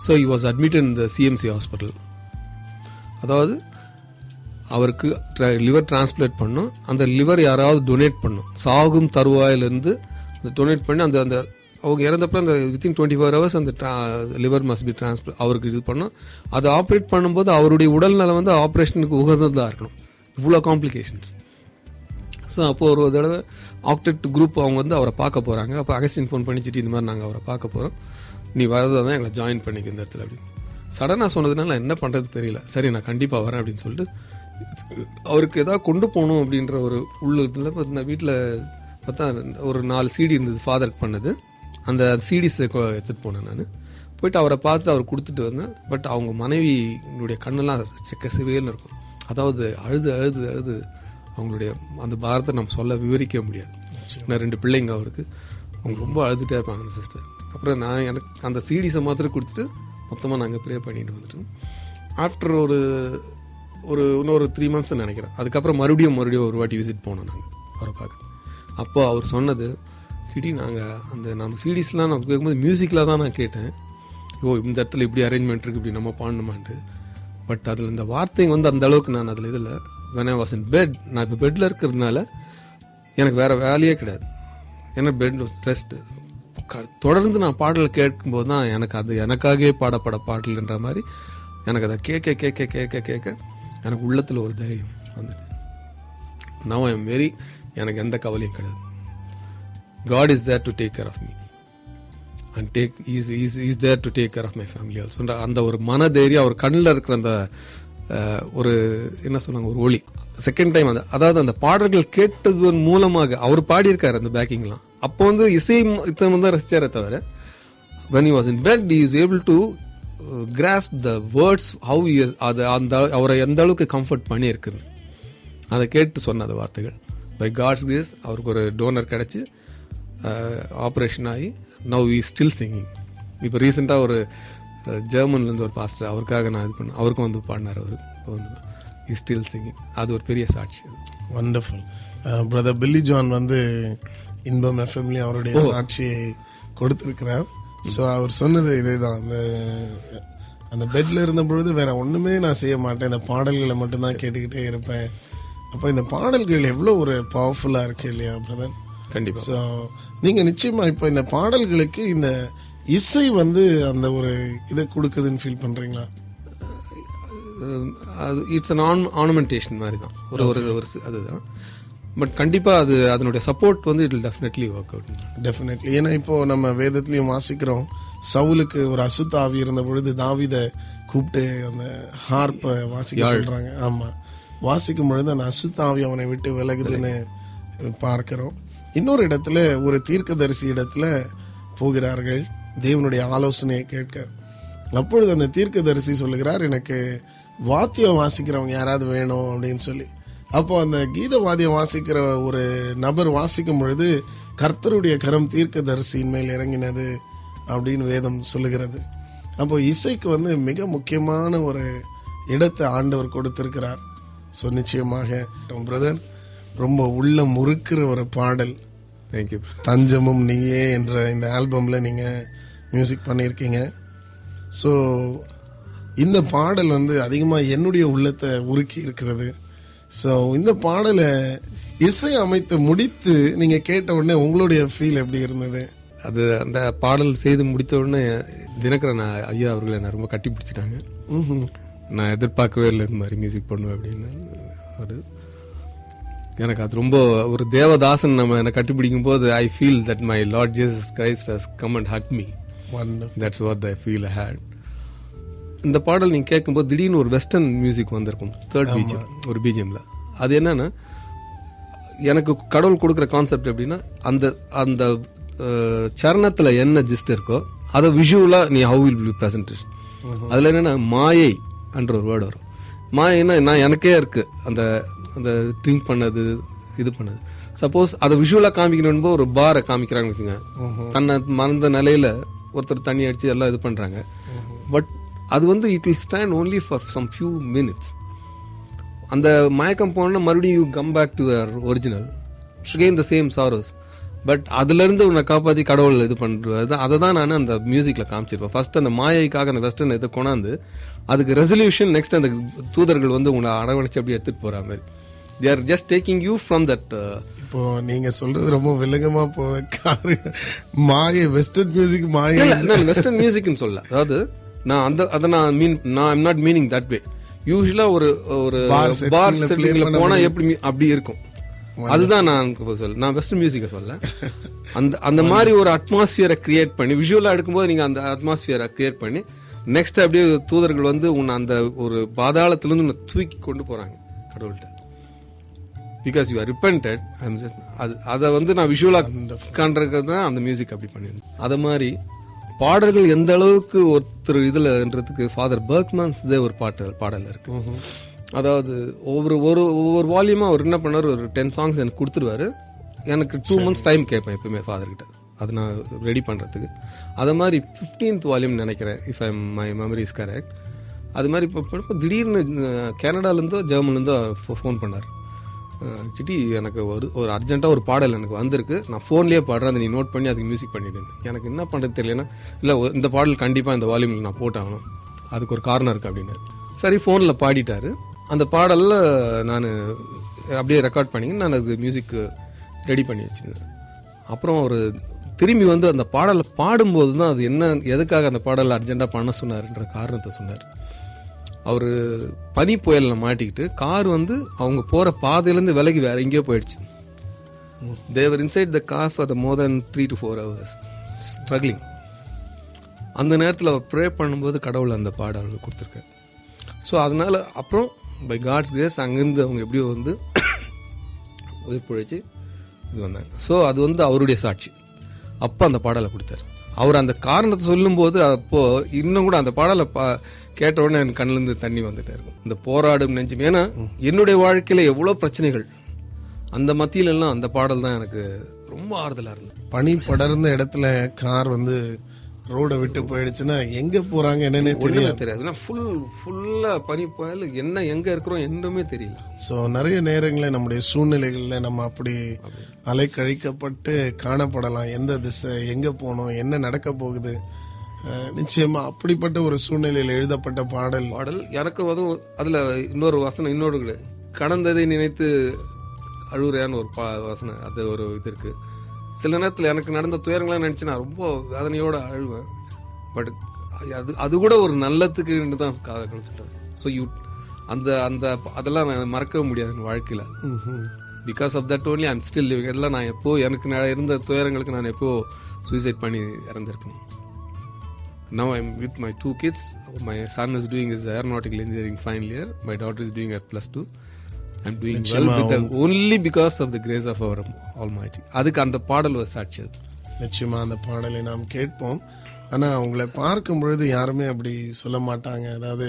So he was admitted in the CMC hospital அதாவது அவருக்கு லிவர் டிரான்ஸ்பிளேட் பண்ணும். அந்த லிவர் யாராவது டொனேட் பண்ணும். சாகும் தருவாயிலிருந்து அந்த டொனேட் பண்ணி அந்த அந்த அவங்க இறந்தப்பறம் அந்த வித்தின் டுவெண்ட்டி ஃபோர் ஹவர்ஸ் அந்த லிவர் மஸ்ட் பி டிரான்ஸ்பிளே அவருக்கு இது பண்ணும். அதை ஆப்ரேட் பண்ணும்போது அவருடைய உடல்நலம் வந்து ஆப்ரேஷனுக்கு உகந்ததாக இருக்கணும். இவ்வளோ காம்ப்ளிகேஷன்ஸ். ஸோ அப்போ ஒரு தடவை ஆக்டெட் குரூப் அவங்க வந்து அவரை பார்க்க போகிறாங்க அப்போ அகஸ்டின் ஃபோன் பண்ணிச்சுட்டு இந்த மாதிரி நாங்கள் அவரை பார்க்க போகிறோம் நீ வரதா தான் எங்களை ஜாயின் பண்ணிக்க இந்த இடத்துல. அப்படின்னு. சடனாக சொன்னதுனால என்ன பண்ணுறது தெரியல. சரி நான் கண்டிப்பாக வரேன் அப்படின்னு சொல்லிட்டு அவருக்கு ஏதாவது கொண்டு போகணும் அப்படின்ற ஒரு உள்ளுல நான் வீட்டில் பார்த்தா ஒரு நாலு சிடி இருந்தது ஃபாதருக்கு பண்ணது. அந்த சிடிஸ் எடுத்துகிட்டு போனேன் நான். போயிட்டு அவரை பார்த்துட்டு அவர் கொடுத்துட்டு வந்தேன். பட் அவங்க மனைவியினுடைய கண்ணெல்லாம் செக்க சிவேல்னு இருக்கும். அதாவது அழுது அழுது அழுது அவங்களுடைய அந்த பாரத்தை நம்ம சொல்ல விவரிக்க முடியாது. நான் ரெண்டு பிள்ளைங்க அவருக்கு. அவங்க ரொம்ப அழுதுகிட்டே இருப்பாங்க அந்த சிஸ்டர் அப்புறம் நான் எனக்கு அந்த சீடிஸை மாத்திரம் கொடுத்துட்டு மொத்தமாக நாங்கள் ப்ரே பண்ணிட்டு வந்துட்டோம். ஆஃப்டர் ஒரு ஒரு இன்னொரு த்ரீ மந்த்ஸ் நினைக்கிறேன். அதுக்கப்புறம் மறுபடியும் மறுபடியும் ஒரு வாட்டி விசிட் போனோம் நாங்கள் அவரை பார்க்க. அப்போ அவர் சொன்னது சிடி நாங்கள் அந்த நம்ம சீடிஸ்லாம் நான் கேட்கும்போது மியூசிக்கில் தான் நான் கேட்டேன். ஓ இந்த இடத்துல இப்படி அரேஞ்ச்மெண்ட் இருக்குது இப்படி நம்ம பாடணுமான்ட்டு பட் அதில் இந்த வார்த்தைங்க வந்து அந்த அளவுக்கு நான் அதில் இதில் when I was in bed நான் இப்போ பெட்டில் இருக்கிறதுனால எனக்கு வேறு வேலையே கிடையாது. ஏன்னா பெட் ரெஸ்ட்டு தொடர்ந்து நான் பாடல் கேட்கும்போது தான் எனக்கு அது எனக்காகவே பாடப்பட பாடல்ன்ற மாதிரி எனக்கு அதை கேட்க கேட்க கேட்க கேட்க எனக்கு உள்ளத்தில் ஒரு தைரியம் வந்துடுது நவ் ஐ எம் வெரி எனக்கு எந்த கவலையும் கிடையாது. God is there to take care of me and take is is is there to take care of my family ஆல்சோன்ற அந்த ஒரு மன தைரியம் அவர் கண்ணில் இருக்கிற அந்த ஒரு என்ன சொன்னாங்க ஒரு ஒளி. செகண்ட் டைம் அந்த அதாவது அந்த பாடல்கள் கேட்டதன் மூலமாக அவர் பாடியிருக்காரு அந்த பேக்கிங்லாம் அப்போ வந்து இசை இத்தனை தான் ரசிச்சாரே தவிர when you was in bed is able to the words how he is அது அந்த அவரை எந்த அளவுக்கு கம்ஃபர்ட் பண்ணியிருக்குன்னு. அதை கேட்டு சொன்ன அந்த வார்த்தைகள். பை காட்ஸ் கிரேஸ் அவருக்கு ஒரு டோனர் கிடச்சி ஆப்ரேஷன் ஆகி நவ் இ ஸ்டில் சிங்கிங் இப்போ ரீசெண்டாக ஒரு ஜெர்மன்லேருந்து ஒரு பாஸ்டர் அவருக்காக நான் இது பண்ணேன் அவருக்கும் வந்து பாடினார் அவர். இப்போ வந்து இஸ் ஸ்டில் சிங்கிங் அது ஒரு பெரிய சாட்சி. அது. வண்டர்ஃபுல் பிரதர் பில்லி ஜான் வந்து இன்பம் எஃப்எம்லயும் அவருடைய சாட்சியை கொடுத்திருக்கிறார். ஸோ அவர் சொன்னது இதேதான். அந்த அந்த பெட்ல இருந்த பொழுது வேற ஒண்ணுமே நான் செய்ய மாட்டேன். இந்த பாடல்களை மட்டும்தான் கேட்டுக்கிட்டே இருப்பேன். அப்போ இந்த பாடல்கள் எவ்வளோ ஒரு பவர்ஃபுல்லா இருக்கு இல்லையா பிரதர் கண்டிப்பா. ஸோ நீங்க நிச்சயமா இப்போ இந்த பாடல்களுக்கு இந்த இசை வந்து அந்த ஒரு இதை கொடுக்குதுன்னு ஃபீல் பண்றீங்களா? அஹ் அது இட்ஸ் அன் ஆன் ஆர்னமெண்டேஷன் மாதிரி தான் ஒரு ஒரு அதுதான் பட் கண்டிப்பா அது அதனுடைய சப்போர்ட் வந்து it definitely work out definitely ஏன்னா இப்போ நம்ம வேதத்திலையும் வாசிக்கிறோம் சவுலுக்கு ஒரு அசுத்த ஆவி இருந்த பொழுது தாவித கூப்பிட்டு அந்த ஹார்ப்பை வாசிக்க சொல்றாங்க. ஆமா. வாசிக்கும் பொழுது அந்த அசுத்த ஆவி அவனை விட்டு விலகுதுன்னு பார்க்கிறோம். இன்னொரு இடத்துல ஒரு தீர்க்கதரிசி இடத்துல போகிறார்கள். தேவனுடைய ஆலோசனையை கேட்க. அப்பொழுது அந்த தீர்க்கதரிசி சொல்லுகிறார் எனக்கு வாத்தியம் வாசிக்கிறவங்க யாராவது வேணும்? அப்படின்னு சொல்லி. அப்போ அந்த கீத வாத்தியம் வாசிக்கிற ஒரு நபர் வாசிக்கும் பொழுது கர்த்தருடைய கரம் தீர்க்கதரிசியின் மேல் இறங்கினது அப்படின்னு வேதம் சொல்லுகிறது. அப்போ இசைக்கு வந்து மிக முக்கியமான ஒரு இடத்தை ஆண்டவர் கொடுத்திருக்கிறார். ஸோ நிச்சயமாக பிரதர் ரொம்ப உள்ள முறுக்கிற ஒரு பாடல். தேங்க்யூ தஞ்சமும் நீயே என்ற இந்த ஆல்பம்ல நீங்க மியூசிக் பண்ணியிருக்கீங்க. ஸோ இந்த பாடல் வந்து அதிகமாக என்னுடைய உள்ளத்தை உருக்கி இருக்கிறது. ஸோ இந்த பாடலை இசை அமைத்து முடித்து நீங்க கேட்ட உடனே உங்களுடைய ஃபீல் எப்படி இருந்தது? அது அந்த பாடல் செய்து முடித்த உடனே தினகரன் ஐயா அவர்களை நான் ரொம்ப கட்டி பிடிச்சிட்டாங்க. நான் எதிர்பார்க்கவே இல்லை இந்த மாதிரி மியூசிக் பண்ணுவேன் அப்படின்னு. ஒரு எனக்கு அது ரொம்ப ஒரு தேவதாசன் நம்ம என்னை கட்டிப்பிடிக்கும் போது I feel that my Lord Jesus Christ has come and hug me. That's what I feel had இந்த பாடல் நீங்க கேட்கும்போது திடீர்னு ஒரு வெஸ்டர்ன் மியூசிக் வந்திருக்கும். தேர்ட் பிஜிஎம் ஒரு பிஜிஎம்ல அது என்னன்னா எனக்கு கடவுள் கொடுக்குற கான்செப்ட் எப்படின்னா அந்த அந்த சரணத்துல என்ன ஜிஸ்ட் இருக்கோ அதை விஷுவலா நீ ஹவு வில் பி பிரசன்டேஷன் அதுல என்னன்னா மாயை என்ற ஒரு வேர்டு வரும். மாயைன்னா நான் எனக்கே இருக்கு. அந்த அந்த ட்ரிங்க் பண்ணது இது பண்ணது. சப்போஸ் அதை விஷுவலா காமிக்கணும் ஒரு பாரை காமிக்கிறாங்கன்னு வச்சுங்க தன்னை மறந்த நிலையில ஒருத்தர் தண்ணி அடிச்சு எல்லாம் இது பண்றாங்க. பட் அது வந்து it will stand only for some few minutes அந்த மயக்கம் போனா மறுபடியும் you come back to the original again the same sorrows but அதுல இருந்து உன்னை காப்பாத்தி கடவுள் இது பண்றது அதை தான் நான் அந்த மியூசிக்ல காமிச்சிருப்பேன். ஃபர்ஸ்ட் அந்த மாயைக்காக அந்த வெஸ்டர்ன் இதை கொண்டாந்து அதுக்கு ரெசல்யூஷன் நெக்ஸ்ட் அந்த தூதர்கள் வந்து உங்களை அரவணைச்சு அப்படி எடுத்துட்டு போற மாதிரி. They are just taking you from that இப்போ நீங்க சொல்றது ரொம்ப விலங்கமா போ மாய வெஸ்டர்ன் மியூசிக் மாய. வெஸ்டர்ன் மியூசிக்னு சொல்ல அதாவது நான் அந்த அதை நான் மீன் நான் I'm not meaning that way யூஸ்வலா ஒரு ஒரு பார் setting ல play செட்டிங்ல பண்ண போனா எப்படி அப்படி இருக்கும். அதுதான் நான் சொல்ல நான் வெஸ்டர்ன் மியூசிக்க சொல்ல. *laughs* அந்த அந்த மாதிரி ஒரு அட்மாஸ்பியரை கிரியேட் பண்ணி விஷுவலா எடுக்கும்போது நீங்க அந்த அட்மாஸ்பியரை கிரியேட் பண்ணி நெக்ஸ்ட் அப்படியே தூதர்கள் வந்து உன்னை அந்த ஒரு பாதாளத்திலிருந்து உன்னை தூக்கி கொண்டு போறாங்க கடவுள்கிட்ட. பிகாஸ் யூ ஆர் ரிப்பன்டட் அது அதை வந்து நான் விஷுவலா காண்றது தான் அந்த மியூசிக் அப்படி பண்ணிருந்தேன் அது மாதிரி பாடல்கள் எந்த அளவுக்கு ஒருத்தர் இதுலன்றதுக்கு ஃபாதர் பர்க்மன்ஸ் ஒரு பாட்டு பாடல் இருக்கு. அதாவது ஒவ்வொரு ஒரு ஒவ்வொரு வால்யூமா அவர் என்ன பண்ணாரு? ஒரு டென் சாங்ஸ் எனக்கு கொடுத்துருவாரு. எனக்கு டூ மந்த்ஸ் டைம் கேட்பேன் எப்பவுமே ஃபாதர் கிட்ட. அது நான் ரெடி பண்றதுக்கு. அது மாதிரி ஃபிஃப்டீன்த் வால்யூம் நினைக்கிறேன் if I my memory is correct அது மாதிரி இப்போ திடீர்னு கனடாலேருந்தோ ஜெர்மன்லேருந்தோ ஃபோன் பண்ணார். அஹ், சிட்டி எனக்கு ஒரு ஒரு அர்ஜென்ட்டாக ஒரு பாடல் எனக்கு வந்திருக்கு. நான் ஃபோன்லேயே பாடுறேன் அதை நீ நோட் பண்ணி அதுக்கு மியூசிக் பண்ணிடுன்னு எனக்கு என்ன பண்ணுறது தெரியலன்னா இல்லை இந்த பாடல் கண்டிப்பாக இந்த வால்யூமில் நான் போட்டாகணும். அதுக்கு ஒரு காரணம் இருக்குது அப்படின்னு. சரி ஃபோனில் பாடிட்டாரு. அந்த பாடலில் நான் அப்படியே ரெக்கார்ட் பண்ணி நான் அது மியூசிக் ரெடி பண்ணி வச்சுருந்தேன். அப்புறம் ஒரு திரும்பி வந்து அந்த பாடலை பாடும்போது தான் அது என்ன எதுக்காக அந்த பாடலை அர்ஜென்ட்டாக பண்ண சொன்னார்ன்ற காரணத்தை சொன்னார். அவர் பனி புயலில் மாட்டிக்கிட்டு கார் வந்து அவங்க போகிற பாதையிலேருந்து விலகி வேற எங்கேயோ போயிடுச்சு. They were inside the car for the more than three to four hours struggling அந்த நேரத்தில் அவர் ப்ரே பண்ணும்போது கடவுள் அந்த பாடல் கொடுத்துருக்காரு. ஸோ அதனால அப்புறம் பை காட்ஸ் கிரேஸ் அங்கேருந்து அவங்க எப்படியோ வந்து உயிர் பிழைச்சி இது வந்தாங்க. ஸோ அது வந்து அவருடைய சாட்சி. அப்போ அந்த பாடலை கொடுத்தாரு. அவர் அந்த காரணத்தை சொல்லும்போது அப்போ இன்னும் கூட அந்த பாடலை பா கேட்ட உடனே என் கண்ணிலேருந்து தண்ணி வந்துட்டே இருக்கும். இந்த போராடும் நெஞ்சம். ஏன்னா என்னுடைய வாழ்க்கையில எவ்வளோ பிரச்சனைகள் அந்த மத்தியில எல்லாம் அந்த பாடல் தான் எனக்கு ரொம்ப ஆறுதலா இருந்தது. பனி படர்ந்த இடத்துல கார் வந்து ரோட விட்டு போயிடுச்சுன்னா எங்க போறாங்க என்னன்னே ஒண்ணுமே தெரியாது. ஃபுல் ஃபுல்லா பனி புயல் என்ன எங்க இருக்கிறோம் என்னமே தெரியல. சோ நிறைய நேரங்களில் நம்முடைய சூழ்நிலைகள்ல நம்ம அப்படி அலைக்கழிக்கப்பட்டு காணப்படலாம். எந்த திசை எங்க போகணும் என்ன நடக்க போகுது நிச்சயமா அப்படிப்பட்ட ஒரு சூழ்நிலையில் எழுதப்பட்ட பாடல். பாடல் எனக்கு அதுவும் அதுல இன்னொரு வசனம் இன்னொரு கடந்ததை நினைத்து அழுகுறையான்னு ஒரு பா வசனம் அது ஒரு இது இருக்கு. சில நேரத்தில் எனக்கு நடந்த துயரங்களை நினைச்சு நான் ரொம்ப வேதனையோட அழுவேன் பட் அது அது கூட ஒரு நல்லத்துக்கு தான் காதை கழிச்சுட்டேன் ஸோ யூ அந்த அந்த அதெல்லாம் நான் மறக்கவே முடியாது என் வாழ்க்கையில because of that only I'm still living எல்லாம் நான் எப்போ எனக்கு இருந்த துயரங்களுக்கு நான் எப்போ சூசைட் பண்ணி இறந்திருக்கணும் Now I'm with my two kids. My son is doing his aeronautical engineering final year. My daughter is doing her plus two. I'm doing well with them only because of the grace of our Almighty. அதுக்கு அந்த பாடல் ஒரு சாட்சி அது. நிச்சயமா அந்த பாடலை நாம் கேட்போம். ஆனா உங்களை பார்க்கும் பொழுது யாருமே அப்படி சொல்ல மாட்டாங்க. அதாவது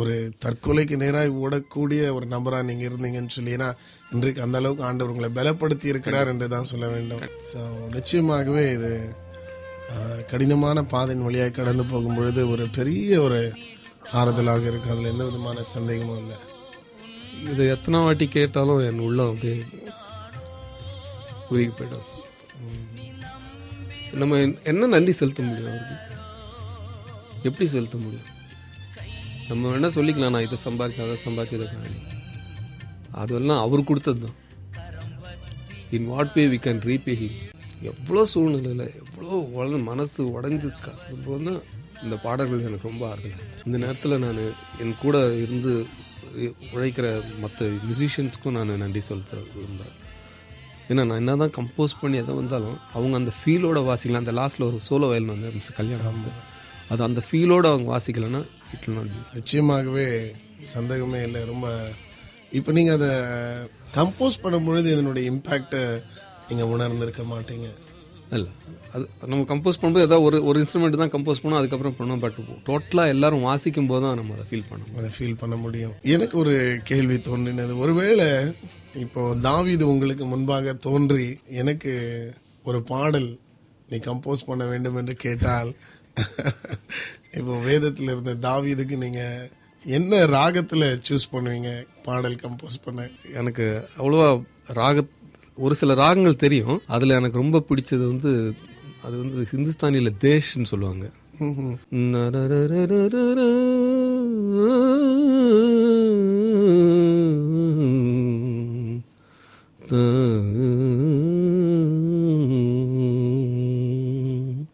ஒரு தற்கொலைக்கு நேராக ஓடக்கூடிய ஒரு நபரா நீங்க இருந்தீங்கன்னு சொல்லி. ஏன்னா இன்றைக்கு அந்த அளவுக்கு ஆண்டவர் உங்களை பலப்படுத்தி இருக்கிறார் என்று தான் சொல்ல வேண்டும். ஸோ நிச்சயமாகவே இது கடினமான பாதையின் வழியாக கடந்து போகும் பொழுது ஒரு பெரிய ஒரு ஆறுதலாக இருக்கு அதுல எந்த விதமான சந்தேகமும் இல்லை. இது எத்தனை வாட்டி கேட்டாலும் என் உள்ளம் அப்படியே உருகி போயிடும். நம்ம என்ன நன்றி செலுத்த முடியும் அவருக்கு? எப்படி செலுத்த முடியும்? நம்ம வேணால் சொல்லிக்கலாம் நான் இதை சம்பாரிச்சு அதை சம்பாரிச்சு இதை காணி. அதெல்லாம் அவர் கொடுத்தது தான். In what way we can repay him எவ்வளோ சூழ்நிலையில் எவ்வளோ உடனே மனசு உடஞ்சு போது இந்த பாடல்கள் எனக்கு ரொம்ப ஆறுதல் இந்த நேரத்தில் நான் என் கூட இருந்து உழைக்கிற மற்ற மியூசிஷியன்ஸ்க்கும் நான் நன்றி செலுத்த விரும்புகிறேன் ஏன்னா நான் என்ன தான் கம்போஸ் பண்ணி எதை வந்தாலும் அவங்க அந்த ஃபீலோட வாசிக்கலாம். அந்த லாஸ்ட்டில் ஒரு சோலோ வயல் வந்து மிஸ்டர் கல்யாணம் அது அந்த ஃபீலோட அவங்க வாசிக்கலைன்னா இட் will not be நிச்சயமாகவே சந்தேகமே இல்லை. ரொம்ப இப்போ நீங்க அதை கம்போஸ் பண்ணும்பொழுது இதனுடைய இம்பாக்டை நீங்க உணர்ந்திருக்க மாட்டீங்க. இல்லை. அது நம்ம கம்போஸ் பண்ணும்போது ஏதாவது ஒரு ஒரு இன்ஸ்ட்ருமெண்ட் தான் கம்போஸ் பண்ணோம் அதுக்கப்புறம் பண்ணோம் பட் டோட்டலாக எல்லாரும் வாசிக்கும் போது தான் நம்ம அதை ஃபீல் பண்ணணும் அதை ஃபீல் பண்ண முடியும். எனக்கு ஒரு கேள்வி தோன்றினது. ஒருவேளை இப்போ தாவீது உங்களுக்கு முன்பாக தோன்றி எனக்கு ஒரு பாடல் நீ கம்போஸ் பண்ண வேண்டும் என்று கேட்டால் இப்போ வேதத்தில் இருந்த தாவீதுக்கு நீங்க என்ன ராகத்துல சூஸ் பண்ணுவீங்க? பாடல் கம்போஸ் பண்ண. எனக்கு அவ்வளோவா ராக ஒரு சில ராகங்கள் தெரியும். அதில் எனக்கு ரொம்ப பிடிச்சது வந்து அது வந்து ஹிந்துஸ்தானியில் தேஷ்ன்னு சொல்லுவாங்க.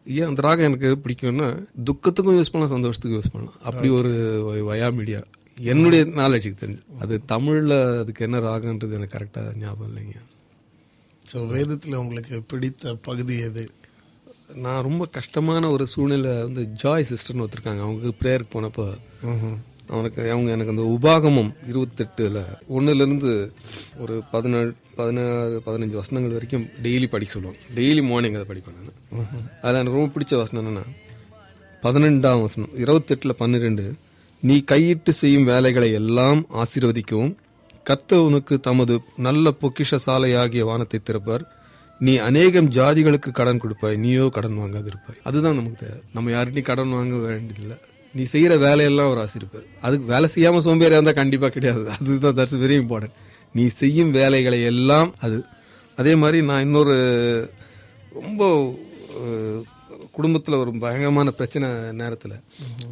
ஏன் அந்த ராகம் எனக்கு பிடிக்கும்னா துக்கத்துக்கும் யூஸ் பண்ணலாம் சந்தோஷத்துக்கும் யூஸ் பண்ணலாம். அப்படி ஒரு வயா மீடியா. என்னுடைய நாலேஜுக்கு தெரிஞ்சு அது தமிழ்ல அதுக்கு என்ன ராகன்றது எனக்கு கரெக்டாக ஞாபகம் இல்லைங்க. ஸோ வேதத்தில் உங்களுக்கு பிடித்த பகுதி எது? நான் ரொம்ப கஷ்டமான ஒரு சூழ்நிலை வந்து ஜாய் சிஸ்டர்னு ஒருத்தருக்காங்க. அவங்க ப்ரேயருக்கு போனப்போ அவனுக்கு அவங்க எனக்கு அந்த உபாகமம் இருபத்தெட்டுல ஒன்றுலேருந்து ஒரு பதினேழு பதினாறு பதினஞ்சு வசனங்கள் வரைக்கும் டெய்லி படிக்க சொல்லுவாங்க. டெய்லி மார்னிங் அதை படிப்பேன் நான். அதில் எனக்கு ரொம்ப பிடிச்ச வசனம் என்னன்னா பதினெண்டாம் வசனம் இருபத்தெட்டில் பன்னிரெண்டு நீ கையிட்டு செய்யும் வேலைகளை எல்லாம் ஆசீர்வதிக்கவும் கத்தவனுக்கு தமது நல்ல பொக்கிஷ சாலையாகிய வானத்தை திறப்பார். நீ அநேகம் ஜாதிகளுக்கு கடன் கொடுப்பாய். நீயோ கடன் வாங்காதிருப்பாய். அதுதான் நமக்கு தேவை. நம்ம யார்கிட்டையும் கடன் வாங்க வேண்டியதில்லை. நீ செய்கிற வேலையெல்லாம் ஒரு ஆசிரிப்பார் அதுக்கு வேலை செய்யாமல் சோம்பேறியாக இருந்தால் கண்டிப்பாக கிடையாது. அதுதான் தட்ஸ் வெரி இம்பார்ட்டன்ட் நீ செய்யும் வேலைகளை எல்லாம் அது. அதே மாதிரி நான் இன்னொரு ரொம்ப குடும்பத்துல ஒரு பயங்கரமான பிரச்சனை நேரத்துல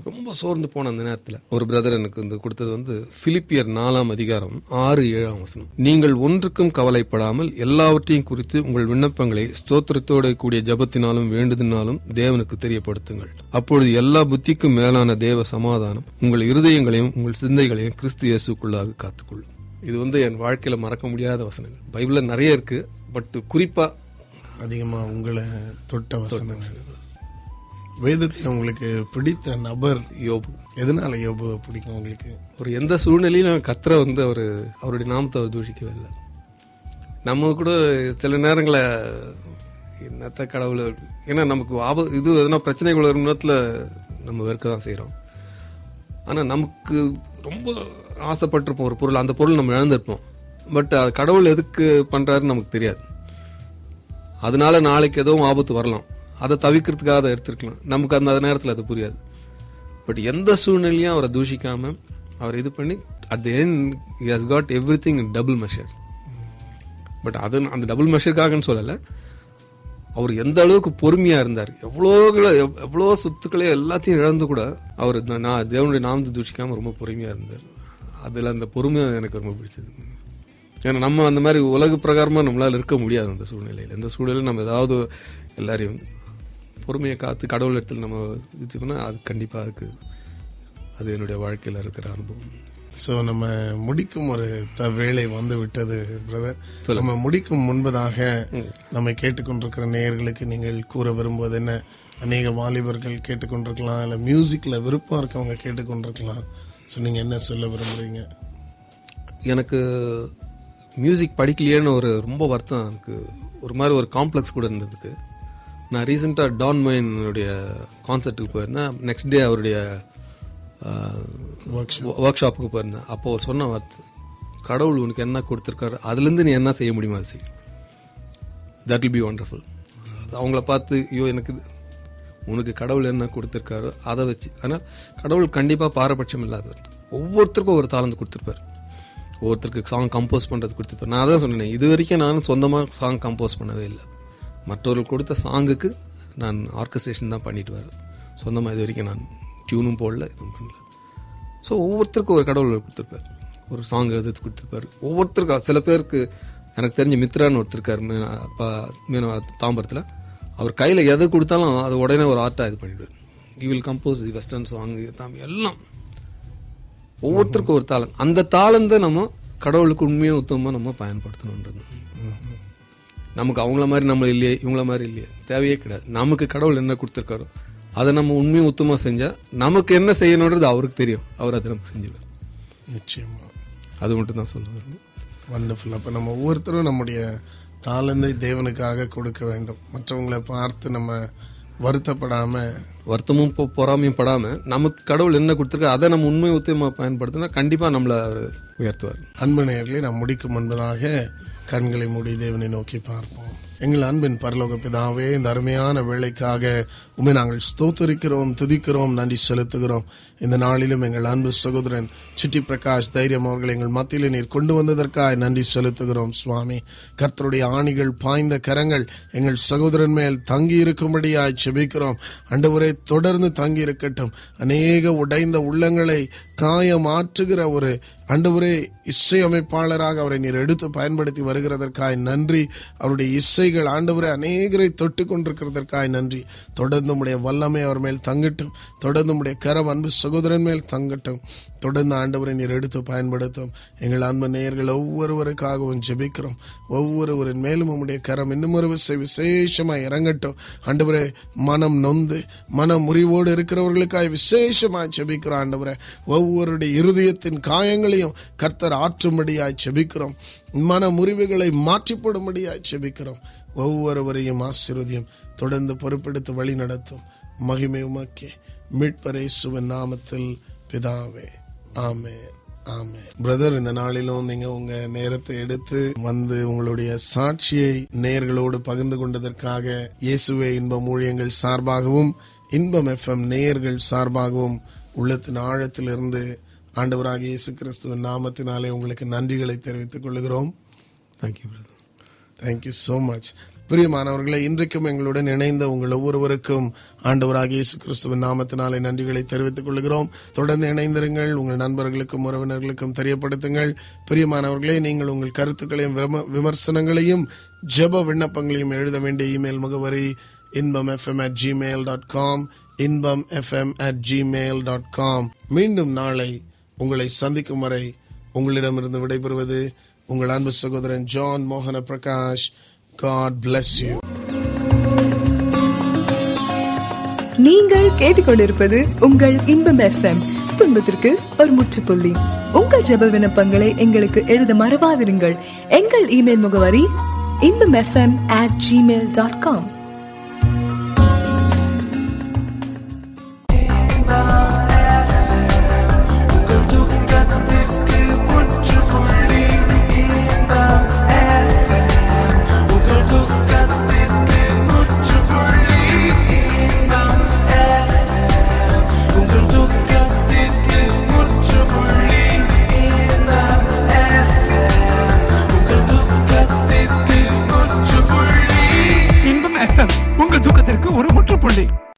ரொம்ப சோர்ந்து போன அந்த நேரத்துல ஒரு பிரதர் எனக்கு வந்து கொடுத்தது வந்து பிலிப்பியர் நாலாம் அதிகாரம் ஆறு ஏழாம் வசனம். நீங்கள் ஒன்றுக்கும் கவலைப்படாமல் எல்லாவற்றையும் குறித்து உங்கள் விண்ணப்பங்களை ஸ்தோத்திரத்தோடு கூடிய ஜபத்தினாலும் வேண்டுதினாலும் தேவனுக்கு தெரியப்படுத்துங்கள். அப்பொழுது எல்லா புத்திக்கும் மேலான தேவ சமாதானம் உங்கள் இருதயங்களையும் உங்கள் சிந்தைகளையும் கிறிஸ்து இயேசுக்குள்ளாக காத்துக்கொள்ளும். இது வந்து என் வாழ்க்கையில மறக்க முடியாத வசனங்கள். பைபிள்ல நிறைய இருக்கு பட் குறிப்பா அதிகமா உங்களை தொட்ட வசனங்கள். வேதத்தில் உங்களுக்கு பிடித்த நபர் யோபு. எதனால யோபு பிடிக்கும் உங்களுக்கு? ஒரு எந்த சூழ்நிலையிலும் கத்திர வந்து அவர் அவருடைய நாமத்தை அவர் தூஷிக்கவே இல்லை நம்ம கூட சில நேரங்களில் என்னத்த கடவுள் ஏன்னா நமக்கு ஆப இது எதனா பிரச்சனைகள் வரும் நேரத்தில் நம்ம வெறுக்க தான் செய்கிறோம் ஆனால் நமக்கு ரொம்ப ஆசைப்பட்டிருப்போம் ஒரு பொருள் அந்த பொருள் நம்ம இழந்திருப்போம். பட் அது கடவுள் எதுக்கு பண்ணுறாருன்னு நமக்கு தெரியாது. அதனால நாளைக்கு எதுவும் ஆபத்து வரலாம். அதை தவிர்க்கிறதுக்காக அதை எடுத்துருக்கலாம். நமக்கு அந்த நேரத்தில் அது புரியாது. பட் எந்த சூழ்நிலையும் அவரை தூஷிக்காமல் அவர் இது பண்ணி at the end has God everything double measure but அது அந்த டபுள் மெஷருக்காகன்னு சொல்லலை. அவர் எந்த அளவுக்கு பொறுமையாக இருந்தார் எவ்வளோ எவ்வளோ சொத்துக்களே எல்லாத்தையும் இழந்து கூட அவர் நான் தேவனுடைய நாமத்தை தூஷிக்காமல் ரொம்ப பொறுமையாக இருந்தார். அதில் அந்த பொறுமை எனக்கு ரொம்ப பிடிச்சது. ஏன்னா நம்ம அந்த மாதிரி உலக பிரகாரமாக நம்மளால் இருக்க முடியாது அந்த சூழ்நிலையில். இந்த சூழ்நிலையில் நம்ம ஏதாவது எல்லாரையும் பொறுமையை காத்து கடவுள் இடத்துல நம்ம இது பண்ணால் அது கண்டிப்பாக அதுக்கு அது என்னுடைய வாழ்க்கையில் இருக்கிற அனுபவம். சோ நம்ம முடிக்கும் ஒரு த வேலை வந்து விட்டது பிரதர் நம்ம முடிக்கும் முன்பதாக நம்மை கேட்டுக்கொண்டிருக்கிற நேயர்களுக்கு நீங்கள் கூற விரும்புவது என்ன? அநேக வாலிபர்கள் கேட்டுக்கொண்டிருக்கலாம் இல்ல மியூசிக்ல விருப்பம் இருக்கவங்க கேட்டுக்கொண்டிருக்கலாம். ஸோ நீங்க என்ன சொல்ல விரும்புறீங்க? எனக்கு மியூசிக் படிக்கலையேன்னு ஒரு ரொம்ப வருத்தம். எனக்கு ஒரு மாதிரி ஒரு காம்ப்ளெக்ஸ் கூட இருந்ததுக்கு. நான் ரீசெண்டாக டான் மைனுடைய கான்சர்ட்டுக்கு போயிருந்தேன். நெக்ஸ்ட் டே அவருடைய ஒர்க் ஷாப்புக்கு போயிருந்தேன். அப்போ அவர் சொன்ன வார்த்தை கடவுள் உனக்கு என்ன கொடுத்துருக்காரு அதுலேருந்து நீ என்ன செய்ய முடியுமா செய்யும் தட் வில் பி ஒண்டர்ஃபுல் அவங்கள பார்த்து ஐயோ எனக்கு இது உனக்கு கடவுள் என்ன கொடுத்துருக்காரோ அதை வச்சு ஆனால் கடவுள் கண்டிப்பாக பாரபட்சம் இல்லாதவர். ஒவ்வொருத்தருக்கும் ஒரு தாளந்து கொடுத்துருப்பார். ஒவ்வொருத்தருக்கு சாங் கம்போஸ் பண்ணுறது கொடுத்துருப்பார். நான் அதான் சொன்னேன் இது வரைக்கும் நானும் சொந்தமாக சாங் கம்போஸ் பண்ணவே இல்லை. மற்றவர்கள் கொடுத்த சாங்குக்கு நான் ஆர்கஸ்ட்ரேஷன் தான் பண்ணிட்டு வரேன். சொந்தமாக இது வரைக்கும் நான் டியூனும் போடல எதுவும் பண்ணல. ஸோ ஒவ்வொருத்தருக்கும் ஒரு கடவுள் கொடுத்துருப்பார். ஒரு சாங் எழுதி கொடுத்துருப்பாரு. ஒவ்வொருத்தருக்கும் சில பேருக்கு எனக்கு தெரிஞ்ச மித்ரான்னு ஒருத்தருக்கார் மீன தாம்பரத்தில். அவர் கையில் எதை கொடுத்தாலும் அது உடனே ஒரு ஆர்ட்டாக இது பண்ணிடுவார். You will compose the western song தாம் எல்லாம். ஒவ்வொருத்தருக்கும் ஒரு தாளம் அந்த தாளந்தை நம்ம கடவுளுக்கு உண்மையாக உத்தமமாக நம்ம பயன்படுத்தணுன்றது நமக்கு அவங்கள மாதிரி நம்ம இல்லையே இவங்கள மாதிரி இல்லையே. தேவையே கிடையாது. நமக்கு கடவுள் என்ன கொடுத்துருக்காரோ அதை நம்ம உண்மையும் உத்தமாக செஞ்சால் நமக்கு என்ன செய்யணுன்றது அவருக்கு தெரியும். அவர் அதை நமக்கு செஞ்சுவார் நிச்சயமா. அது மட்டும் தான் சொல்ல விரும்புகிறேன் வண்டர்ஃபுல் அப்ப நம்ம ஒவ்வொருத்தரும் நம்முடைய தாளந்தை தேவனுக்காக கொடுக்க வேண்டும். மற்றவங்களை பார்த்து நம்ம வருத்தப்படாம வருத்தமும் பொ- பொறாமையும் படாம நமக்கு கடவுள் என்ன கொடுத்துருக்கோ அதை நம்ம உண்மை உத்தமா பயன்படுத்தினா கண்டிப்பா நம்மள அவர் உயர்த்துவார். அன்பு நேயர்களே நாம் முடிக்கும் முன்பதாக கண்களை மூடி தேவனை நோக்கி பார்ப்போம். எங்கள் அன்பின் பரலோக பிதாவே இந்த அருமையான வேலைக்காக உண்மை நாங்கள் ஸ்தோத்தரிக்கிறோம் துதிக்கிறோம் நன்றி செலுத்துகிறோம். இந்த நாளிலும் எங்கள் அன்பு சகோதரன் சிட்டி பிரகாஷ் தைரியம் அவர்கள் எங்கள் மத்தியில் நீர் கொண்டு வந்ததற்காக நன்றி செலுத்துகிறோம் சுவாமி. கர்த்தருடைய ஆணிகள் பாய்ந்த கரங்கள் எங்கள் சகோதரன் மேல் தங்கி இருக்கும்படியாய் செபிக்கிறோம். அண்டவரே தொடர்ந்து தங்கி இருக்கட்டும் அநேக உடைந்த உள்ளங்களை காயமாற்றுகிற ஒரு அண்டவரே இசையமைப்பாளராக அவரை நீர் எடுத்து பயன்படுத்தி வருகிறதற்காய் நன்றி. அவருடைய இசை இசைகள் ஆண்டவரை அநேகரை தொட்டு கொண்டிருக்கிறதற்காய் நன்றி. தொடர்ந்து உடைய வல்லமை அவர் மேல் தங்கட்டும். தொடர்ந்து உடைய கரம் அன்பு சகோதரன் மேல் தங்கட்டும். தொடர்ந்து ஆண்டவரை நீர் எடுத்து பயன்படுத்தும். எங்கள் அன்பு நேயர்கள் ஒவ்வொருவருக்காகவும் ஜெபிக்கிறோம். ஒவ்வொருவரின் மேலும் உம்முடைய கரம் இன்னும் ஒரு விசை விசேஷமாய் இறங்கட்டும். ஆண்டவரே மனம் நொந்து மன முறிவோடு இருக்கிறவர்களுக்காய் விசேஷமாய் ஜெபிக்கிறோம் ஆண்டவரை. ஒவ்வொருடைய இருதயத்தின் காயங்களையும் கர்த்தர் ஆற்றும்படியாய் ஜெபிக்கிறோம். மன முறிவுகளை மாற்றிப்படும்படியாய் ஜெபிக்கிறோம். ஒவ்வொருவரையும் ஆசீர்வதியும் தொடர்ந்து பொறுப்பெடுத்து வழி நடத்தும். மகிமை உமக்கே. மீட்பரை சுவன் நாமத்தில் பிதாவே. ஆமே ஆமே பிரதர் இந்த நாளிலும் நீங்க உங்க நேரத்தை எடுத்து வந்து உங்களுடைய சாட்சியை நேயர்களோடு பகிர்ந்து கொண்டதற்காக இயேசுவே இன்ப ஊழியங்கள் சார்பாகவும் இன்பம் எஃப்எம் நேயர்கள் சார்பாகவும் உள்ளத்தின் ஆழத்திலிருந்து ஆண்டவராக இயேசு கிறிஸ்துவின் நாமத்தினாலே உங்களுக்கு நன்றிகளை தெரிவித்துக் கொள்கிறோம். Thank you brother thank you so much பிரியமானவர்களே இன்றைக்கும் எங்களுடன் இணைந்த உங்கள் ஒவ்வொருவருக்கும் ஆண்டவராக இயேசு கிறிஸ்துவின் நாமத்தினாலே நன்றிகளை தெரிவித்துக் கொள்கிறோம். தொடர்ந்து இணைந்திருங்கள் உங்கள் நண்பர்களுக்கும் உறவினர்களுக்கும் தெரியப்படுத்துங்கள். பிரியமானவர்களே நீங்கள் உங்கள் கருத்துக்களையும் விம- விமர்சனங்களையும் ஜெப விண்ணப்பங்களையும் எழுத வேண்டிய இமெயில் முகவரி Inbam FM at Gmail dot com Inbam FM at Gmail dot com. மீண்டும் நாளை உங்களை சந்திக்கும் வரை உங்களிடமிருந்து விடைபெறுவது உங்கள் அன்பு சகோதரன் ஜான் மோகன பிரகாஷ். காட் பிளஸ் யூ நீங்கள் கேட்டுக்கொண்டிருப்பது உங்கள் இன்பம் எஃப்எம் துன்பத்திற்கு ஒரு முற்றுப்புள்ளி. உங்கள் ஜெப விண்ணப்பங்களை எங்களுக்கு எழுத மறவாதிருங்கள். எங்கள் இமெயில் முகவரி Inbam FM at Gmail dot com